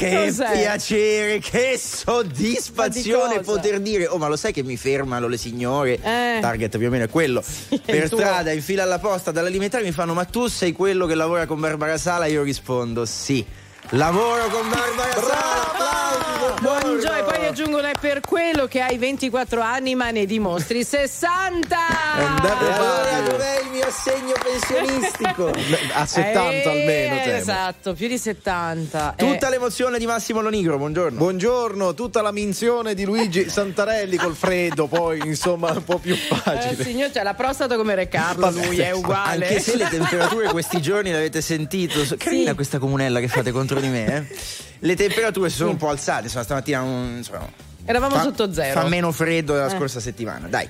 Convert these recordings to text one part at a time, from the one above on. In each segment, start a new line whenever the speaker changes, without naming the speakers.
Che
Cos'è?
piacere, che soddisfazione
di
poter dire. Oh, ma lo sai che mi fermano le signore?
Eh.
Target più o meno è quello. per
il tuo.
strada, in fila alla posta, dall'alimentare mi fanno: Ma tu sei quello che lavora con Barbara Sala? Io rispondo: Sì. Lavoro con Barbara Sala.
Buongiorno, e poi aggiungono è per quello che hai 24 anni ma ne dimostri 60!
Andate
E
a
allora dov'è il mio assegno pensionistico?
A 70
Eh,
almeno, temo.
Esatto, più di 70.
Tutta
Eh,
l'emozione di Massimo Lonigro, buongiorno.
Buongiorno, tutta la minzione di Luigi Santarelli col freddo, poi insomma un po' più
eh,
facile.
signor, c'ha la prostata come Re Carlo, lui è uguale.
Anche se le temperature questi giorni l'avete sentito, carina
Sì.
questa comunella che fate contro di me. eh? Le temperature sono un po' alzate, insomma, stamattina un- insomma,
Eravamo
fa-
sotto zero.
Fa meno freddo della
Eh.
scorsa settimana, dai.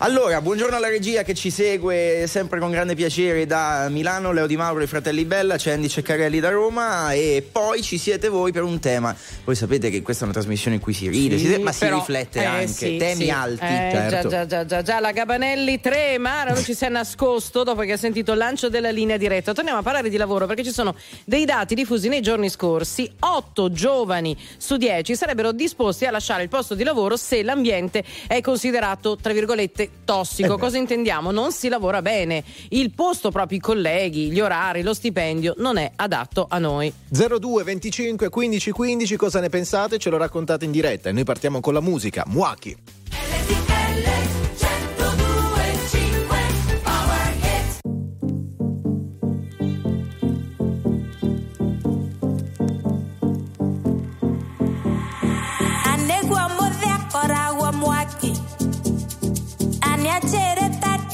Allora, buongiorno alla regia che ci segue sempre con grande piacere da Milano, Leo Di Mauro e i Fratelli Bella, c'è Andy Ceccarelli da Roma e poi ci siete voi per un tema. Voi sapete che questa è una trasmissione in cui si ride,
Sì,
si- ma si
però-
riflette
eh,
anche,
sì,
temi
sì.
alti.
Eh,
certo.
già, già, già, già, già, la Gabanelli trema, non ci si è nascosto dopo che ha sentito il lancio della linea diretta. Torniamo a parlare di lavoro perché ci sono dei dati diffusi nei giorni scorsi. 8 giovani su 10 sarebbero disposti a lasciare il posto di lavoro se l'ambiente è considerato, tra virgolette, tossico. Cosa intendiamo? Non si lavora bene. Il posto, proprio i colleghi, gli orari, lo stipendio non è adatto a noi.
02 25 15 15, cosa ne pensate? Ce lo raccontate in diretta e noi partiamo con la musica. Muaki.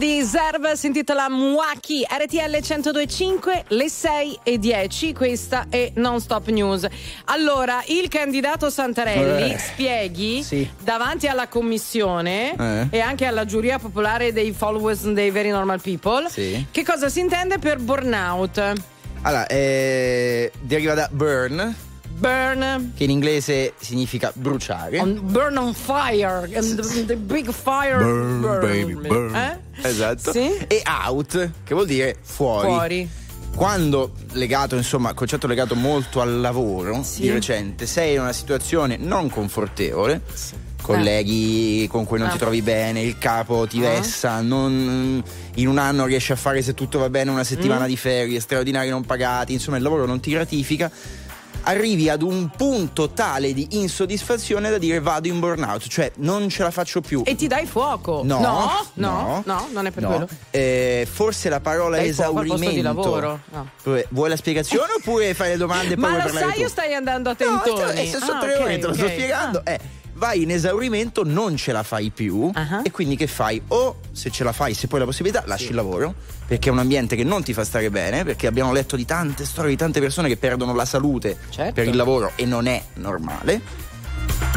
di Zerb si intitola Mwaki RTL 1025 le 6 e 10 questa è Non Stop News allora il candidato Santarelli
Eh.
spieghi
Sì.
davanti alla commissione
Eh.
e anche alla giuria popolare dei followers dei Very Normal People
Sì.
che cosa si intende per burnout
Allora, eh, deriva da burn,
burn
che in inglese significa bruciare.
on, burn on fire and the, the big fire
Burn, baby, burn.
Eh?
Esatto.
Sì?
E out, che vuol dire fuori.
fuori
Quando legato, insomma, concetto legato molto al lavoro
Sì.
di recente, sei in una situazione non confortevole, colleghi con cui non
Ah.
ti trovi bene, il capo ti
Ah.
vessa, non- in un anno riesci a fare se tutto va bene una settimana
Mm.
di ferie, straordinari non pagati, insomma il lavoro non ti gratifica. Arrivi ad un punto tale di insoddisfazione da dire vado in burnout, cioè non ce la faccio più.
e ti dai fuoco
No,
no
no,
no, non è per
no.
quello
Eh, forse la parola
Dai
esaurimento.
di lavoro, no.
Vuoi la spiegazione oppure fai le domande e poi
Ma lo sai
tu?
o stai andando a
No,
tentoni?
eh, se sono
Ah,
tre
ok,
ore te lo sto
ok.
spiegando.
Ah.
Eh, vai in esaurimento, non ce la fai più.
Ah.
E quindi che fai? O se ce la fai, se poi hai la possibilità, lasci il lavoro. Perché è un ambiente che non ti fa stare bene. Perché abbiamo letto di tante storie di tante persone che perdono la salute
Certo.
per il lavoro e non è normale.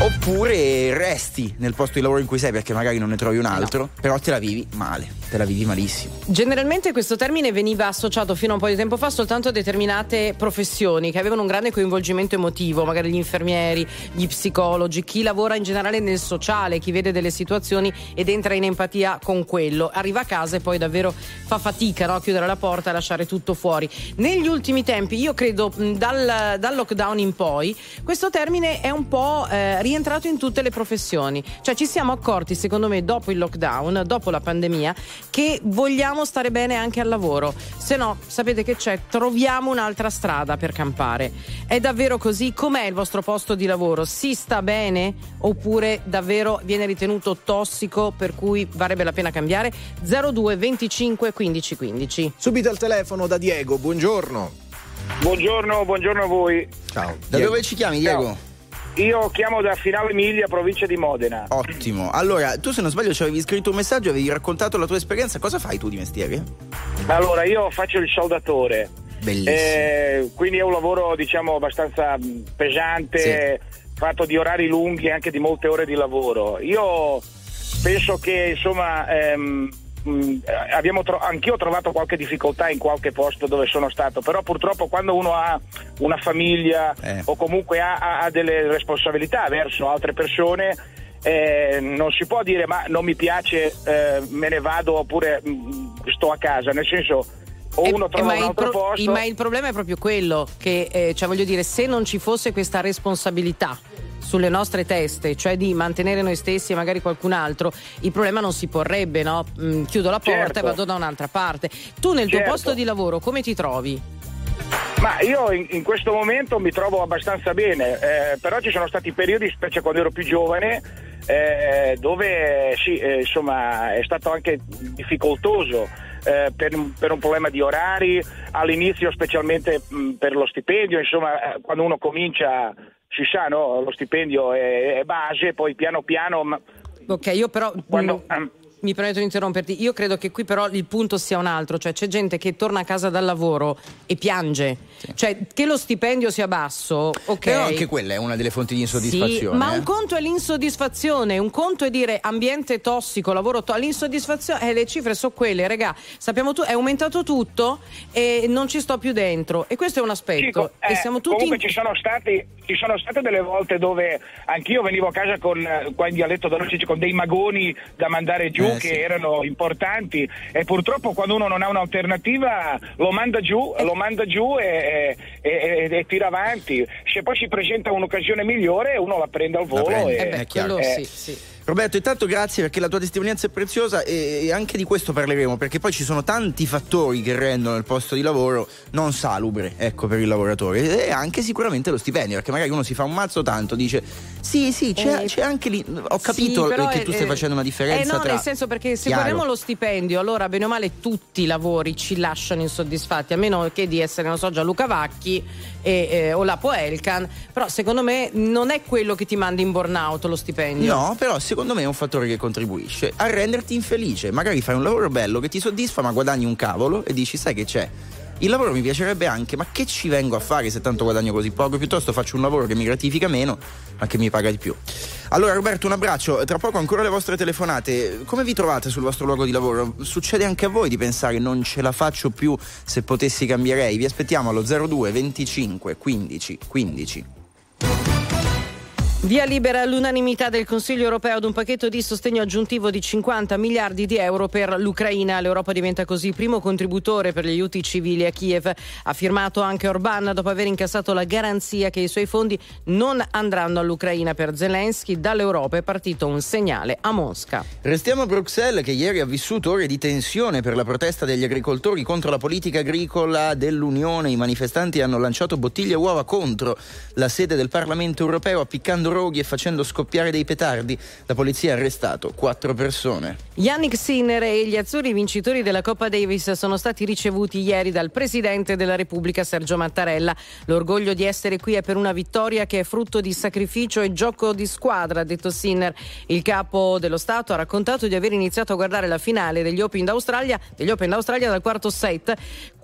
Oppure resti nel posto di lavoro in cui sei perché magari non ne trovi un altro, però te la vivi male, te la vivi malissimo.
Generalmente questo termine veniva associato fino a un po' di tempo fa soltanto a determinate professioni che avevano un grande coinvolgimento emotivo, magari gli infermieri, gli psicologi, chi lavora in generale nel sociale, chi vede delle situazioni ed entra in empatia con quello. Arriva a casa e poi davvero fa fatica no? a chiudere la porta e lasciare tutto fuori. Negli ultimi tempi, io credo dal, dal lockdown in poi, questo termine è un po' eh, rientrato in tutte le professioni. Cioè ci siamo accorti, secondo me, dopo il lockdown, dopo la pandemia, che vogliamo stare bene anche al lavoro. Se no, sapete che c'è? Troviamo un'altra strada per campare. È davvero così? Com'è il vostro posto di lavoro? Si sta bene? Oppure davvero viene ritenuto tossico per cui varrebbe la pena cambiare? 02 25 15 15.
Subito al telefono da Diego, buongiorno.
Buongiorno, buongiorno a voi.
Ciao.
Da
Diego.
dove ci chiami, Diego?
Io chiamo da Finale Emilia, provincia di Modena.
Ottimo. Allora, tu se non sbaglio ci avevi scritto un messaggio, avevi raccontato la tua esperienza. Cosa fai tu di mestiere?
Allora, io faccio il soldatore.
Bellissimo.
Eh, quindi è un lavoro, diciamo, abbastanza mh, pesante, fatto di orari lunghi e anche di molte ore di lavoro. Io penso che, insomma, ehm, mh, abbiamo tro- anch'io ho trovato qualche difficoltà in qualche posto dove sono stato, però purtroppo quando uno ha una famiglia
Eh.
o comunque ha, ha- ha delle responsabilità verso altre persone, eh, non si può dire ma non mi piace, eh, me ne vado oppure mh, sto a casa, nel senso o
Eh,
uno
eh,
trova
ma
un
il
altro
pro-
posto.
Ma il problema è proprio quello che, eh, cioè voglio dire, se non ci fosse questa responsabilità sulle nostre teste, cioè di mantenere noi stessi e magari qualcun altro, il problema non si porrebbe, no? Mm, chiudo la porta
Certo.
e vado da un'altra parte. Tu nel tuo
Certo.
posto di lavoro come ti trovi?
Ma io in, in questo momento mi trovo abbastanza bene, eh, però ci sono stati periodi, specie quando ero più giovane, eh, dove sì, eh, insomma, è stato anche difficoltoso. eh, per, un- per un problema di orari, all'inizio specialmente mh, per lo stipendio, insomma, eh, quando uno comincia si sa, no? lo stipendio è, è base, poi piano piano
Ok, io però
quando, ehm,
mi permetto di interromperti. Io credo che qui però il punto sia un altro, cioè c'è gente che torna a casa dal lavoro e piange. Cioè che lo stipendio sia basso, ok.
Però anche quella è una delle fonti di insoddisfazione.
Sì, ma
eh.
un conto è l'insoddisfazione, un conto è dire ambiente tossico, lavoro tossico. L'insoddisfazione, eh, le cifre sono quelle, regà. Sappiamo tu, è aumentato tutto e non ci sto più dentro. E questo è un aspetto.
Sì,
e
eh,
siamo tutti.
Comunque
in-
ci sono stati ci sono state delle volte dove anch'io venivo a casa con eh, qua in dialetto da noi con dei magoni da mandare giù
Eh,
che
sì.
erano importanti e purtroppo quando uno non ha un'alternativa lo manda giù, lo manda giù e, e- e- e tira avanti. Se poi si presenta un'occasione migliore uno la prende al volo.
prende.
e-
Eh beh,
è chiaro.
quello
Eh.
sì, sì.
Roberto, intanto grazie perché la tua testimonianza è preziosa e, anche di questo parleremo perché poi ci sono tanti fattori che rendono il posto di lavoro non salubre, ecco, per il lavoratore. E anche sicuramente lo stipendio perché magari uno si fa un mazzo tanto, dice sì sì c'è,
Eh,
c'è anche lì, ho capito
Sì,
che tu stai
eh,
facendo una differenza
Eh no,
tra...
nel senso perché se guardiamo lo stipendio, allora bene o male tutti i lavori ci lasciano insoddisfatti, a meno che di essere, non so, Gianluca Vacchi e, eh, o Lapo Elkan, però secondo me non è quello che ti manda in burnout lo stipendio.
No, però se secondo me è un fattore che contribuisce a renderti infelice. Magari fai un lavoro bello che ti soddisfa, ma guadagni un cavolo e dici, sai che c'è? Il lavoro mi piacerebbe anche, ma che ci vengo a fare se tanto guadagno così poco? Piuttosto faccio un lavoro che mi gratifica meno, ma che mi paga di più. Allora Roberto, un abbraccio, tra poco ancora le vostre telefonate. Come vi trovate sul vostro luogo di lavoro? Succede anche a voi di pensare non ce la faccio più, se potessi cambierei? Vi aspettiamo allo 02 25 15 15.
Via libera all'unanimità del Consiglio europeo ad un pacchetto di sostegno aggiuntivo di 50 miliardi di euro per l'Ucraina. L'Europa diventa così primo contributore per gli aiuti civili a Kiev. Ha firmato anche Orban dopo aver incassato la garanzia che i suoi fondi non andranno all'Ucraina per Zelensky. Dall'Europa è partito un segnale a Mosca.
Restiamo a Bruxelles che ieri ha vissuto ore di tensione per la protesta degli agricoltori contro la politica agricola dell'Unione. I manifestanti hanno lanciato bottiglie e uova contro la sede del Parlamento europeo appiccando roghi e facendo scoppiare dei petardi. La polizia ha arrestato quattro persone.
Yannick Sinner e gli azzurri vincitori della Coppa Davis sono stati ricevuti ieri dal Presidente della Repubblica Sergio Mattarella. L'orgoglio di essere qui è per una vittoria che è frutto di sacrificio e gioco di squadra, ha detto Sinner. Il capo dello Stato ha raccontato di aver iniziato a guardare la finale degli Open d'Australia, degli Open d'Australia dal quarto set.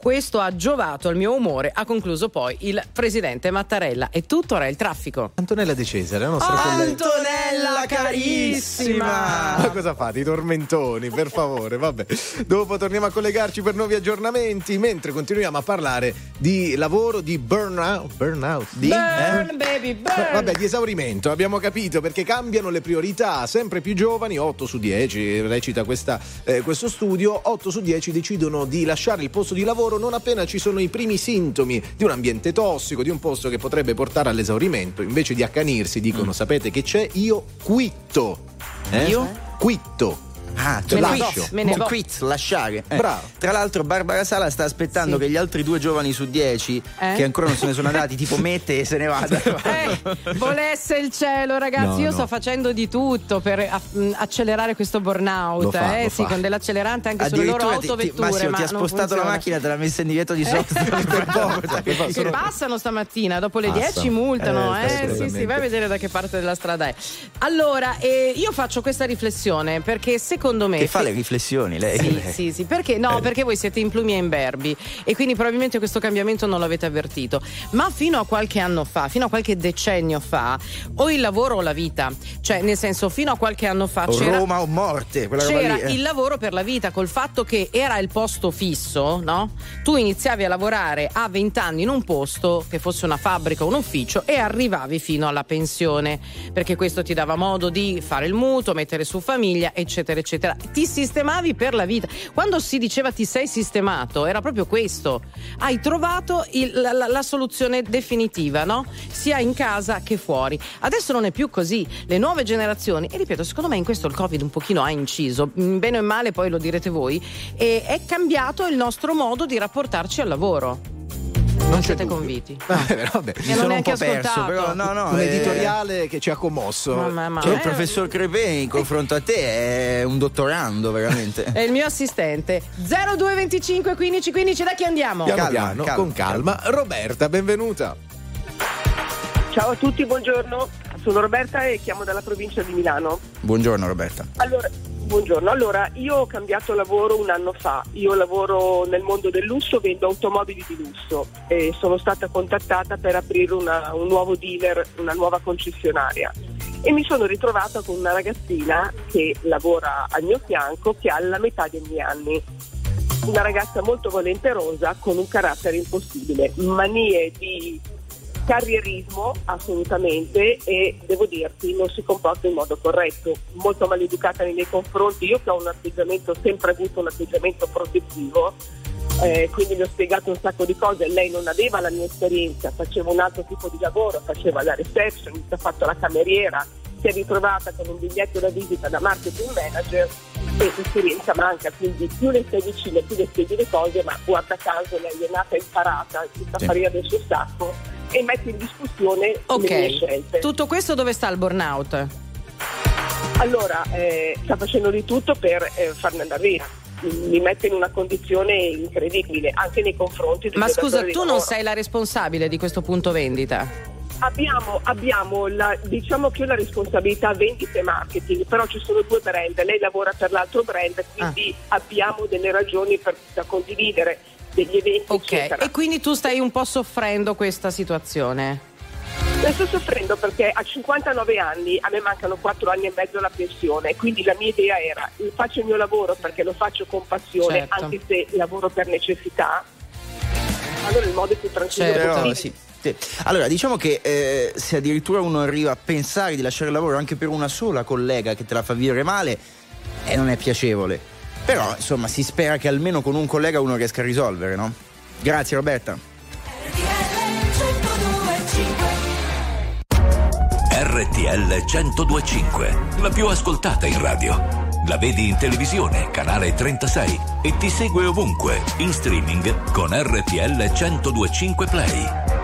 Questo ha giovato al mio umore, ha concluso poi il Presidente Mattarella. E tutto ora il traffico.
Antonella De Cesare, la nostra collega.
Antonella carissima!
Ma cosa fate? I tormentoni, per favore, vabbè. Dopo torniamo a collegarci per nuovi aggiornamenti, mentre continuiamo a parlare di lavoro, di burnout. Burnout? Di?
Burn,
Eh?
baby, burn!
Vabbè, di esaurimento, abbiamo capito perché cambiano le priorità. Sempre più giovani, 8 su 10, recita questa, eh, questo studio, 8 su 10 decidono di lasciare il posto di lavoro non appena ci sono i primi sintomi di un ambiente tossico, di un posto che potrebbe portare all'esaurimento. Invece di accanirsi, dicono: Sapete che c'è? Io quitto. Eh?
Io?
Quitto.
Ah,
Me ne
lascio.
me ne
quit, lasciare. Eh.
Bravo.
Tra l'altro Barbara Sala sta aspettando
Sì.
che gli altri due giovani su dieci,
Eh?
che ancora non se ne sono andati, tipo mette e se ne vada.
Eh, volesse il cielo, ragazzi.
No,
Io
no.
sto facendo di tutto per mh, accelerare questo burnout.
Fa,
eh, sì, con dell'accelerante anche sulle loro
ti,
autovetture.
Massimo
ma
ti ha spostato la macchina te l'ha messa in divieto di sosta.
Che passano stamattina dopo le
Passa.
10 multano,
Eh,
eh, sì, sì, vai a vedere da che parte della strada è. Allora, eh, io faccio questa riflessione perché secondo me
Che fa le riflessioni lei?
Sì, sì, sì, perché no? Perché voi siete in plumi e imberbi e quindi probabilmente questo cambiamento non l'avete avvertito. Ma fino a qualche anno fa, fino a qualche decennio fa, o il lavoro o la vita. Cioè, nel senso, fino a qualche anno fa
O
c'era
Roma o morte, quella roba
c'era
lì. eh.
il lavoro per la vita col fatto che era il posto fisso, no? Tu iniziavi a lavorare a 20 anni in un posto, che fosse una fabbrica o un ufficio, e arrivavi fino alla pensione, perché questo ti dava modo di fare il mutuo, mettere su famiglia, eccetera, eccetera. Ti sistemavi per la vita. Quando si diceva ti sei sistemato, era proprio questo. Hai trovato il- la, la- la soluzione definitiva, no? Sia in casa che fuori. Adesso non è più così. Le nuove generazioni, e ripeto, secondo me in questo il Covid un pochino ha inciso, in bene o male, poi lo direte voi, è cambiato il nostro modo di rapportarci al lavoro. Non siete
dubbio.
convinti?
Eh, vabbè.
Mi
sono un po' perso,
ascoltato.
però no, no.
Un
eh,
editoriale che ci ha commosso.
Mamma, ma-
Cioè, il
eh,
professor Crepè in confronto a te è un dottorando, veramente.
È il mio assistente. 0225 15 15, da chi andiamo?
Piano
Calma,
piano,
calma,
con calma. Roberta, benvenuta.
Ciao a tutti, buongiorno. Sono Roberta e chiamo dalla provincia di Milano.
Buongiorno Roberta.
Allora, buongiorno. Allora, io ho cambiato lavoro un anno fa. Io lavoro nel mondo del lusso, vendo automobili di lusso e sono stata contattata per aprire una- un nuovo dealer, una nuova concessionaria. E mi sono ritrovata con una ragazzina che lavora al mio fianco che ha la metà dei miei anni. Una ragazza molto volenterosa con un carattere impossibile, manie di carrierismo assolutamente e devo dirti non si comporta in modo corretto, molto maleducata nei miei confronti, io che ho un atteggiamento, sempre avuto un atteggiamento protettivo, eh, quindi le ho spiegato un sacco di cose, lei non aveva la mia esperienza, faceva un altro tipo di lavoro, faceva la reception, ha fatto la cameriera, si è ritrovata con un biglietto da visita da marketing manager e l'esperienza manca, quindi più le stai vicine, più le spieghi le cose, ma guarda caso lei è nata imparata, si sta
Sì.
farina del suo sacco e mette in discussione le mie scelte.
Tutto questo dove sta il burnout?
Allora, eh, sta facendo di tutto per eh, farne andare via. Mi mette in una condizione incredibile, anche nei confronti del
Ma scusa, tu non sei la responsabile di questo punto vendita?
abbiamo, abbiamo la, diciamo che io ho la responsabilità vendita e marketing, però ci sono due brand, lei lavora per l'altro brand, quindi abbiamo delle ragioni per, da condividere, degli eventi,
Ok,
eccetera.
e quindi tu stai un po' soffrendo questa situazione.
La sto soffrendo perché a 59 anni a me mancano 4 anni e mezzo alla pensione, quindi la mia idea era faccio il mio lavoro perché lo faccio con passione,
Certo.
anche se lavoro per necessità. Allora il modo più tranquillo
Certo.
Possibile.
sì. Allora, diciamo che eh, se addirittura uno arriva a pensare di lasciare il lavoro anche per una sola collega che te la fa vivere male, eh, non è piacevole. Però, insomma, si spera che almeno con un collega uno riesca a risolvere, no? Grazie Roberta.
RTL 1025, la più ascoltata in radio. La vedi in televisione, canale 36 e ti segue ovunque, in streaming con RTL 1025 Play.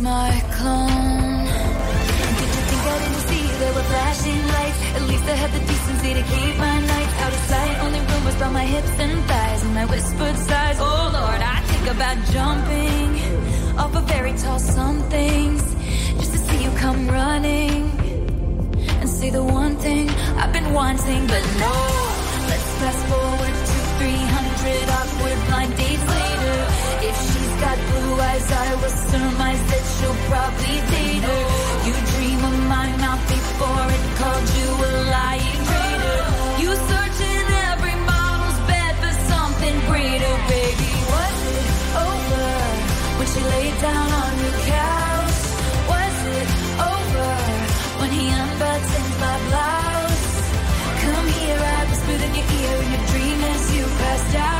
My clone. Did you think I didn't see there were flashing lights? At least I had the decency to keep my nights out of sight. Only rumors about my hips and thighs and my whispered sighs. Oh Lord, I think about jumping off of very tall somethings just to see you come running and say the one thing I've been wanting, but no. Let's fast forward to 300 awkward blind dates got blue eyes, I will surmise that you'll probably date her. You dream of my mouth before it called you a lying traitor. You search in every model's bed for something greater, baby. Was it over when she laid down on your couch? Was it over when he unbuttoned my blouse? Come here, I whispered in your ear in your dream as you passed out,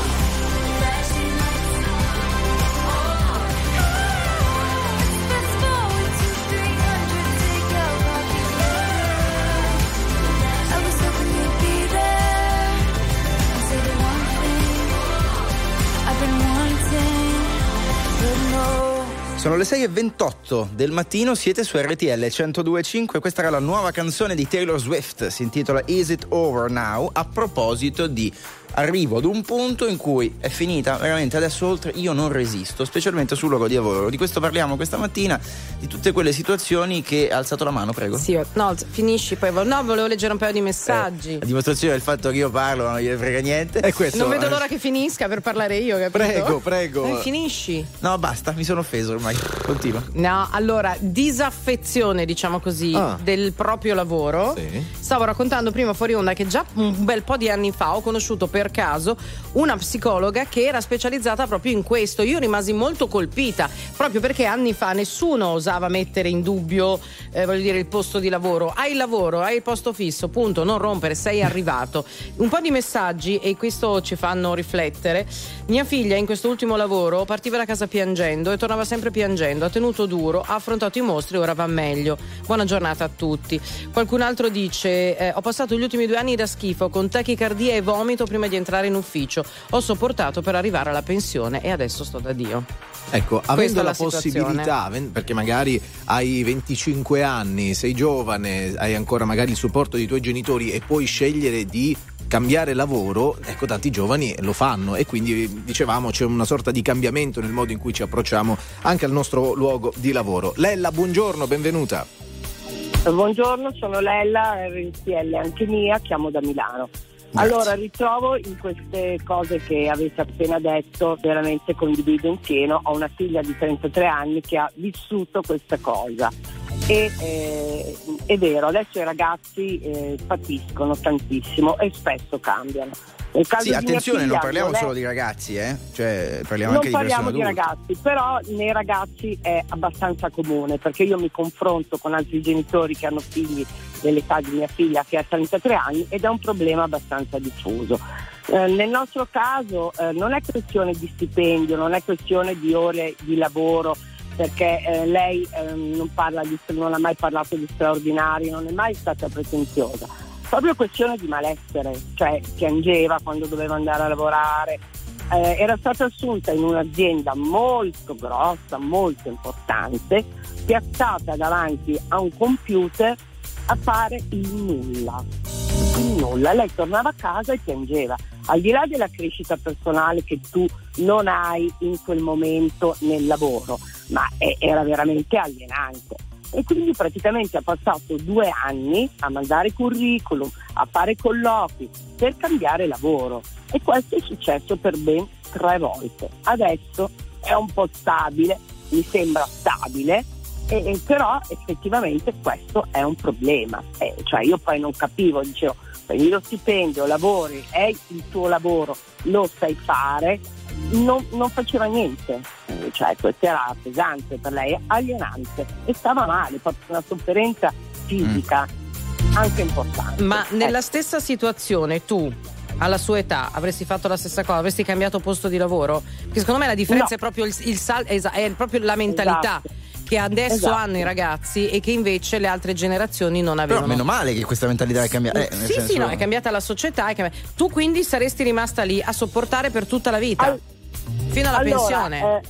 Sono le 6.28 del mattino, siete su RTL 102.5, questa era la nuova canzone di Taylor Swift, si intitola Is It Over Now, a proposito di arrivo ad un punto in cui è finita veramente adesso oltre io non resisto specialmente sul luogo di lavoro di questo parliamo questa mattina di tutte quelle situazioni che ha alzato la mano prego
Sì, no, finisci poi. No, volevo leggere un paio di messaggi.
a dimostrazione del fatto che io parlo non gliene frega niente
E questo
non vedo
eh,
l'ora che finisca per parlare io, capito?
Prego, prego.
Dai, finisci.
no basta mi sono offeso ormai continua
No, allora, disaffezione, diciamo così,
Ah.
del proprio lavoro.
Sì.
Stavo raccontando prima fuori onda che già un bel po' di anni fa ho conosciuto per caso una psicologa che era specializzata proprio in questo. Io rimasi molto colpita, proprio perché anni fa nessuno osava mettere in dubbio, eh, voglio dire, il posto di lavoro. Hai il lavoro, hai il posto fisso, punto, non rompere, sei arrivato. Un po' di messaggi e questo ci fanno riflettere. Mia figlia in questo ultimo lavoro partiva da casa piangendo e tornava sempre piangendo, ha tenuto duro, ha affrontato i mostri ora va meglio. Buona giornata a tutti. Qualcun altro dice: eh, Ho passato gli ultimi due anni da schifo con tachicardia e vomito prima di entrare in ufficio. Ho sopportato per arrivare alla pensione e adesso sto da Dio.
Ecco,
Questa
avendo
è
la, possibilità, perché magari hai 25 anni, sei giovane, hai ancora magari il supporto dei tuoi genitori e puoi scegliere di cambiare lavoro, ecco tanti giovani lo fanno e quindi dicevamo c'è una sorta di cambiamento nel modo in cui ci approcciamo anche al nostro luogo di lavoro. Lella, buongiorno, benvenuta.
Buongiorno, sono Lella, RTL anche mia, chiamo da Milano. Allora, ritrovo in queste cose che avete appena detto, veramente condivido in pieno. Ho una figlia di 33 anni che ha vissuto questa cosa. E eh, è vero, adesso i ragazzi eh, patiscono tantissimo e spesso cambiano. Nel caso
sì
di
attenzione non parliamo
non è-
solo di ragazzi eh cioè parliamo
non
anche di
parliamo di
adulte
ragazzi, però nei ragazzi è abbastanza comune perché io mi confronto con altri genitori che hanno figli dell'età di mia figlia che ha 33 anni ed è un problema abbastanza diffuso. Eh, nel nostro caso eh, non è questione di stipendio, non è questione di ore di lavoro perché eh, lei ehm, non, parla di, non ha mai parlato di straordinari, non è mai stata pretenziosa. Proprio questione di malessere, cioè piangeva quando doveva andare a lavorare, eh, era stata assunta in un'azienda molto grossa, molto importante, piazzata davanti a un computer a fare il nulla. Il nulla. Lei tornava a casa e piangeva. Al di là della crescita personale che tu non hai in quel momento nel lavoro, ma è- era veramente alienante. E quindi praticamente ha passato due anni a mandare curriculum, a fare colloqui per cambiare lavoro. E questo è successo per ben tre volte. Adesso è un po' stabile, mi sembra stabile, e- e però effettivamente questo è un problema. Eh, cioè io poi non capivo, dicevo, prendi lo stipendio, lavori, è il tuo lavoro, lo sai fare, non, non faceva niente. Eh, cioè questo era pesante per lei, alienante e stava male, proprio una sofferenza fisica anche importante.
Ma
Ecco.
nella stessa situazione tu alla sua età avresti fatto la stessa cosa, avresti cambiato posto di lavoro? Perché secondo me la differenza
No.
è proprio il, il sal- esa- è proprio la mentalità.
Esatto.
Che adesso
Esatto.
hanno i ragazzi e che invece le altre generazioni non
però
avevano.
meno male che questa mentalità è cambiata eh,
sì,
senso-
sì, no, è cambiata la società. è cambi- Tu quindi saresti rimasta lì a sopportare per tutta la vita,
Al-
fino alla
Allora,
pensione.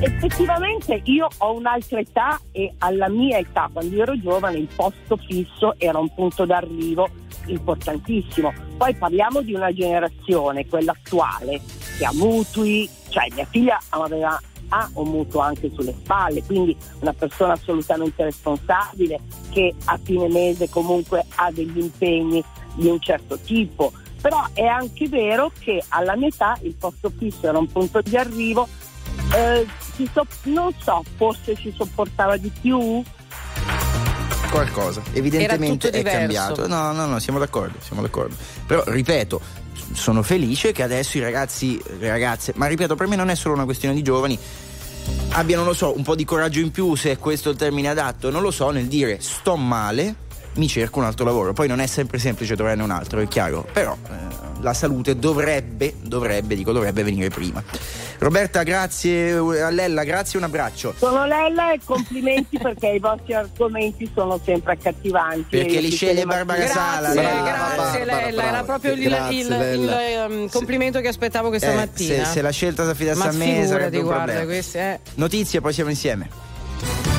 eh, effettivamente io ho un'altra età e alla mia età, quando io ero giovane, il posto fisso era un punto d'arrivo importantissimo. Poi parliamo di una generazione, quella attuale, che ha mutui, cioè mia figlia aveva ha un mutuo anche sulle spalle, quindi una persona assolutamente responsabile che a fine mese comunque ha degli impegni di un certo tipo. Però è anche vero che alla mia età il posto fisso era un punto di arrivo, eh, so- non so, forse si sopportava di più,
qualcosa. Evidentemente è cambiato. No no no siamo d'accordo siamo d'accordo. Però ripeto sono felice che adesso i ragazzi le ragazze ma ripeto per me non è solo una questione di giovani abbiano non lo so un po' di coraggio in più se è questo il termine adatto non lo so nel dire sto male mi cerco un altro lavoro poi non è sempre semplice trovarne un altro è chiaro però eh, la salute dovrebbe dovrebbe dico dovrebbe venire prima Roberta grazie a Lella grazie un abbraccio
Sono Lella e complimenti perché i vostri argomenti sono sempre accattivanti.
Perché li sceglie Barbara
mattine-
Sala,
Grazie,
Lella.
grazie
Barbara,
Lella, era proprio il,
Grazie,
il-
Lella.
il, ehm, complimento che aspettavo questa
Eh,
mattina.
Se, se la scelta si affidasse a me sarebbe un
guarda,
problema.
questi, eh.
Notizie, poi siamo insieme.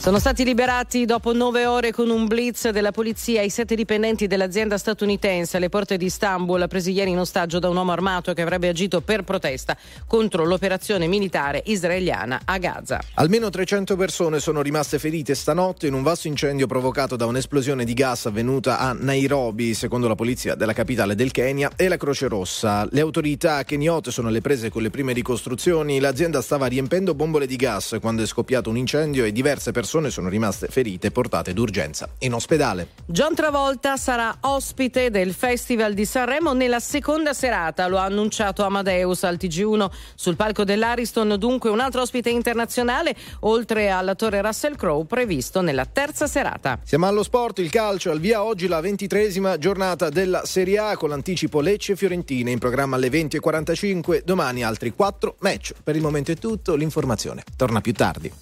Sono stati liberati dopo nove ore con un blitz della polizia i sette dipendenti dell'azienda statunitense alle porte di Istanbul, presi ieri in ostaggio da un uomo armato che avrebbe agito per protesta contro l'operazione militare israeliana a Gaza.
Almeno 300 persone sono rimaste ferite stanotte in un vasto incendio provocato da un'esplosione di gas avvenuta a Nairobi, secondo la polizia della capitale del Kenya e la Croce Rossa. Le autorità keniote sono alle prese con le prime ricostruzioni. L'azienda stava riempendo bombole di gas quando è scoppiato un incendio e diverse persone sono rimaste ferite e portate d'urgenza in ospedale.
John Travolta sarà ospite del Festival di Sanremo nella seconda serata, lo ha annunciato Amadeus al TG1 sul palco dell'Ariston, dunque un altro ospite internazionale oltre all'attore Russell Crowe previsto nella terza serata.
Siamo allo sport, il calcio, al via oggi la ventitresima giornata della Serie A con l'anticipo Lecce Fiorentina in programma alle 20.45, domani altri quattro match. Per il momento è tutto, l'informazione torna più tardi.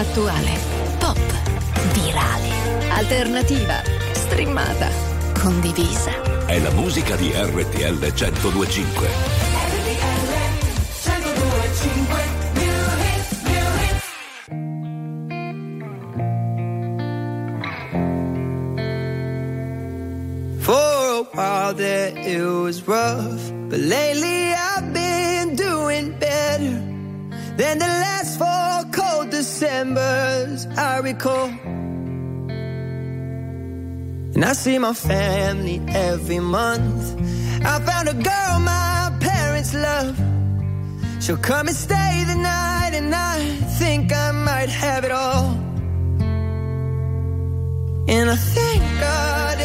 Attuale, pop, virale, alternativa, streamata, condivisa.
È la musica di RTL 1025.
For a while there it was rough, but lately I've been doing better than the last four cold Decembers I recall. And I see my family every month. I found a girl my parents love. She'll come and stay the night, and I think I might have it all. And I thank God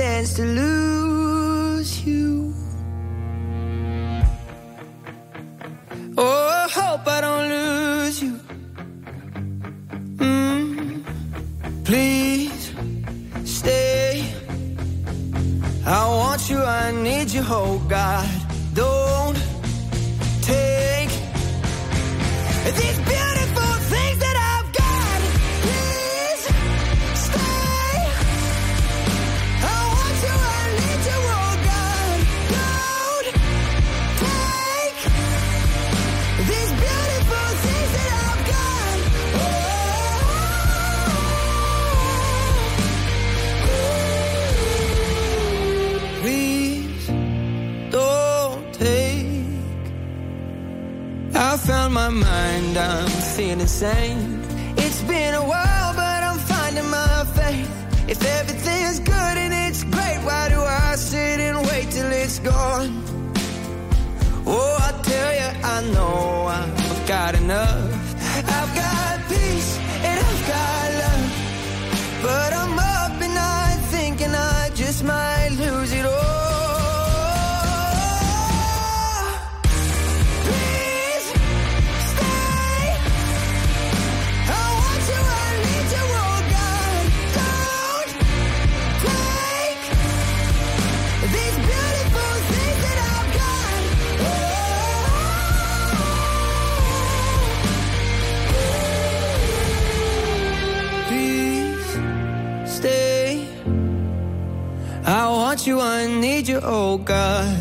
stands to lose you. Oh, I hope I don't lose you. Mm, please stay. I want you, I need you, oh God. Mind, I'm feeling sane. Oh God.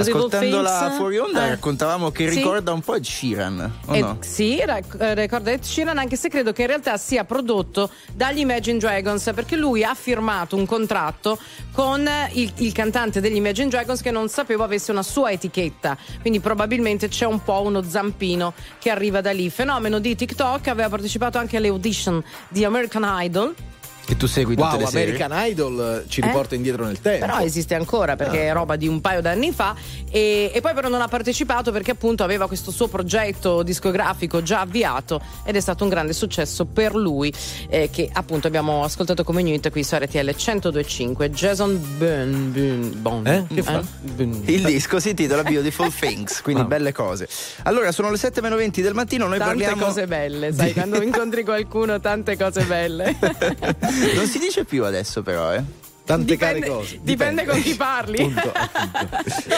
Ascoltandola
Things.
fuori onda
Eh.
raccontavamo che
Sì.
ricorda un po' Ed Sheeran, o
Eh,
no?
Sì, rac- eh, ricorda Ed Sheeran, anche se credo che in realtà sia prodotto dagli Imagine Dragons, perché lui ha firmato un contratto con eh, il, il cantante degli Imagine Dragons che non sapevo avesse una sua etichetta. Quindi probabilmente c'è un po' uno zampino che arriva da lì. Fenomeno di TikTok, aveva partecipato anche alle audition di American Idol.
Che tu segui tutte
Wow,
le serie.
American Idol ci
Eh?
riporta indietro nel tempo.
Però esiste ancora perché
Ah.
è roba di un paio d'anni fa e, e poi però non ha partecipato perché appunto aveva questo suo progetto discografico già avviato ed è stato un grande successo per lui eh, che appunto abbiamo ascoltato come Nuit qui su RTL 1025 Jason Bun, Bun, Bon.
Eh? Che fa?
Bun.
Il disco si intitola Beautiful Things, quindi belle cose. Allora, sono le 7.20 del mattino, noi
Tante
parliamo.
cose belle, sai,
di-
quando incontri qualcuno tante cose belle.
Non si dice più adesso, però, eh.
Tante
dipende,
care cose.
dipende con chi parli.
Appunto.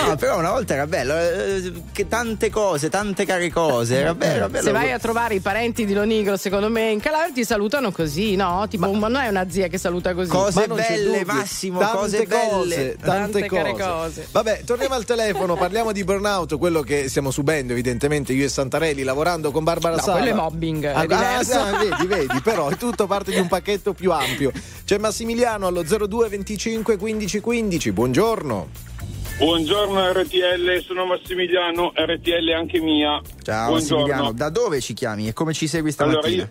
No, però una volta era bello. eh, che tante cose, tante care cose. Era bello, era bello.
Se vai a trovare i parenti di Lonigro, secondo me in Calabria ti salutano così, no? Tipo, ma, non è una zia che saluta così.
Cose
Ma
belle. Massimo,
tante
cose belle.
tante,
Tante care
cose.
cose.
Vabbè, torniamo al telefono, parliamo di burnout, quello che stiamo subendo evidentemente io e Santarelli lavorando con Barbara
No,
Sala.
quello è mobbing, è
Ah,
diverso.
ah, vedi, vedi, però è tutto parte di un pacchetto più ampio. C'è Massimiliano allo 02 25 15 15. Buongiorno.
Buongiorno RTL, sono Massimiliano, RTL anche mia.
Ciao
Buongiorno.
Massimiliano, da dove ci chiami e come ci segui
Allora,
stamattina?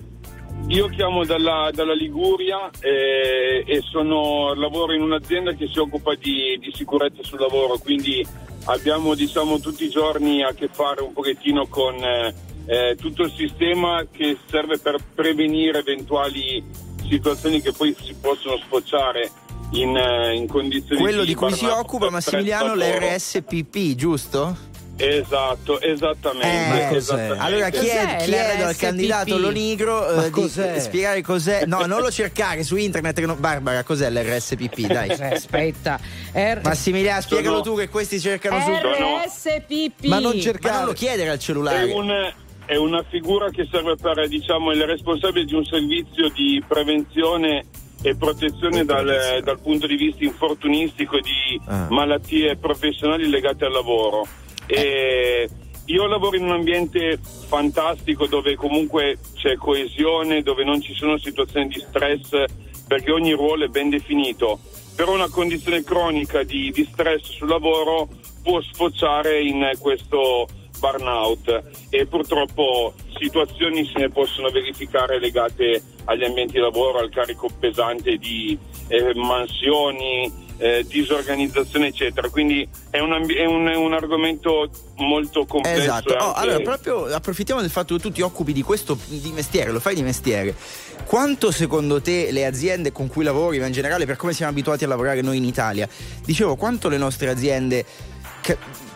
io, io chiamo dalla, dalla Liguria eh, e sono, lavoro in un'azienda che si occupa di, di sicurezza sul lavoro, quindi abbiamo diciamo tutti i giorni a che fare un pochettino con eh, eh, tutto il sistema che serve per prevenire eventuali situazioni che poi si possono sfociare in, eh, in condizioni
Quello
di
di cui si occupa Massimiliano l'RSPP, giusto?
Esatto, esattamente.
Cos'è?
esattamente.
Allora chied- chiedo al candidato Lonigro eh, di spiegare cos'è. No, non lo cercare su internet. non- Barbara, cos'è l'RSPP? Dai.
Eh, Aspetta. R-
Massimiliano, spiegalo
Sono-
tu che questi cercano su.
RSPP.
Ma non
Ma
cercare.
non lo chiedere al
È,
cellulare.
un- è una figura che serve per diciamo, il responsabile di un servizio di prevenzione e protezione dal, dal punto di vista infortunistico e di
Ah.
malattie professionali legate al lavoro. E io lavoro in un ambiente fantastico dove comunque c'è coesione, dove non ci sono situazioni di stress perché ogni ruolo è ben definito. Però una condizione cronica di, di stress sul lavoro può sfociare in questo burnout e purtroppo situazioni se ne possono verificare legate agli ambienti di lavoro, al carico pesante di eh, mansioni, eh, disorganizzazione eccetera. Quindi è un, ambi- è un- è un argomento molto complesso.
Esatto. Oh,
anche-
allora, proprio approfittiamo del fatto che tu ti occupi di questo di mestiere, lo fai di mestiere. Quanto secondo te le aziende con cui lavori, ma in generale per come siamo abituati a lavorare noi in Italia, dicevo, quanto le nostre aziende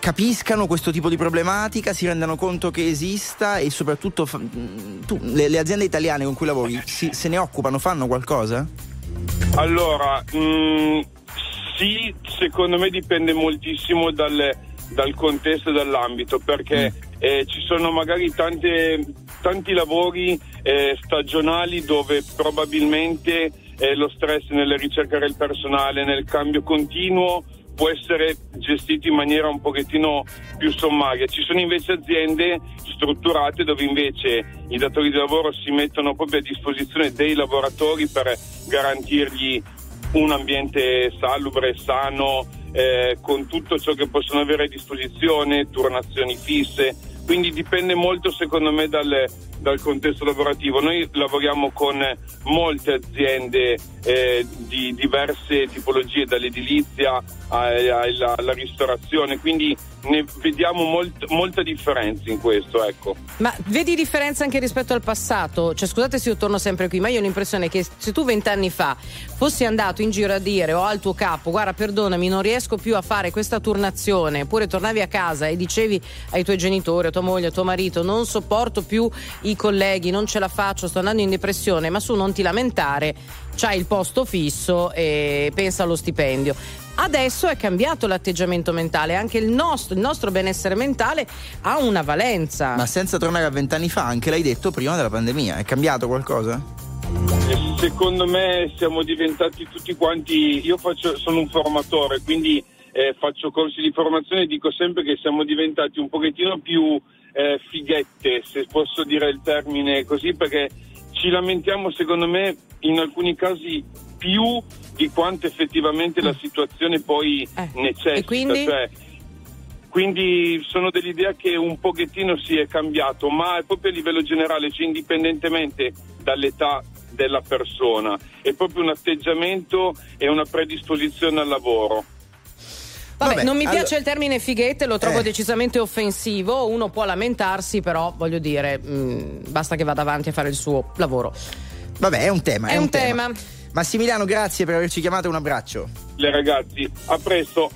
capiscano questo tipo di problematica, si rendano conto che esista e soprattutto fa- mh, tu, le, le aziende italiane con cui lavori si- se ne occupano, fanno qualcosa?
Allora, mh, sì, secondo me dipende moltissimo dal, dal contesto e dall'ambito, perché eh, ci sono magari tante, tanti lavori eh, stagionali dove probabilmente eh, lo stress nel ricercare il personale, nel cambio continuo, può essere gestito in maniera un pochettino più sommaria. Ci sono invece aziende strutturate dove invece i datori di lavoro si mettono proprio a disposizione dei lavoratori per garantirgli un ambiente salubre, sano, eh, con tutto ciò che possono avere a disposizione, turnazioni fisse. Quindi dipende molto secondo me dal, dal contesto lavorativo. Noi lavoriamo con molte aziende eh, di diverse tipologie, dall'edilizia alla, alla ristorazione, quindi ne vediamo molt- molta differenza in questo. Ecco.
Ma vedi differenza anche rispetto al passato? Cioè, scusate se io torno sempre qui, ma io ho l'impressione che se tu vent'anni fa fossi andato in giro a dire o al tuo capo, guarda, perdonami, non riesco più a fare questa turnazione, oppure tornavi a casa e dicevi ai tuoi genitori, tua moglie, tuo marito, non sopporto più i colleghi, non ce la faccio, sto andando in depressione, ma su non ti lamentare, c'hai il posto fisso e pensa allo stipendio. Adesso è cambiato l'atteggiamento mentale, anche il nostro, il nostro benessere mentale ha una valenza.
Ma senza tornare a vent'anni fa, anche l'hai detto prima della pandemia, è cambiato qualcosa?
E Secondo me siamo diventati tutti quanti, io faccio, sono un formatore, quindi eh, faccio corsi di formazione e dico sempre che siamo diventati un pochettino più eh, fighette, se posso dire il termine così, perché ci lamentiamo secondo me in alcuni casi più di quanto effettivamente la situazione poi necessita.
Mm. Eh, e quindi?
Cioè, quindi sono dell'idea che un pochettino si è cambiato, ma è proprio a livello generale, cioè indipendentemente dall'età
della persona, è proprio un atteggiamento e una predisposizione al lavoro.
Vabbè,
Vabbè,
non mi
allora-
piace il termine fighette, lo trovo
Eh.
decisamente offensivo. Uno può lamentarsi, però voglio dire, mh, basta che vada avanti a fare il suo lavoro.
Vabbè, è un tema.
È un tema.
Massimiliano, grazie per averci chiamato. Un abbraccio.
Le ragazzi, a presto.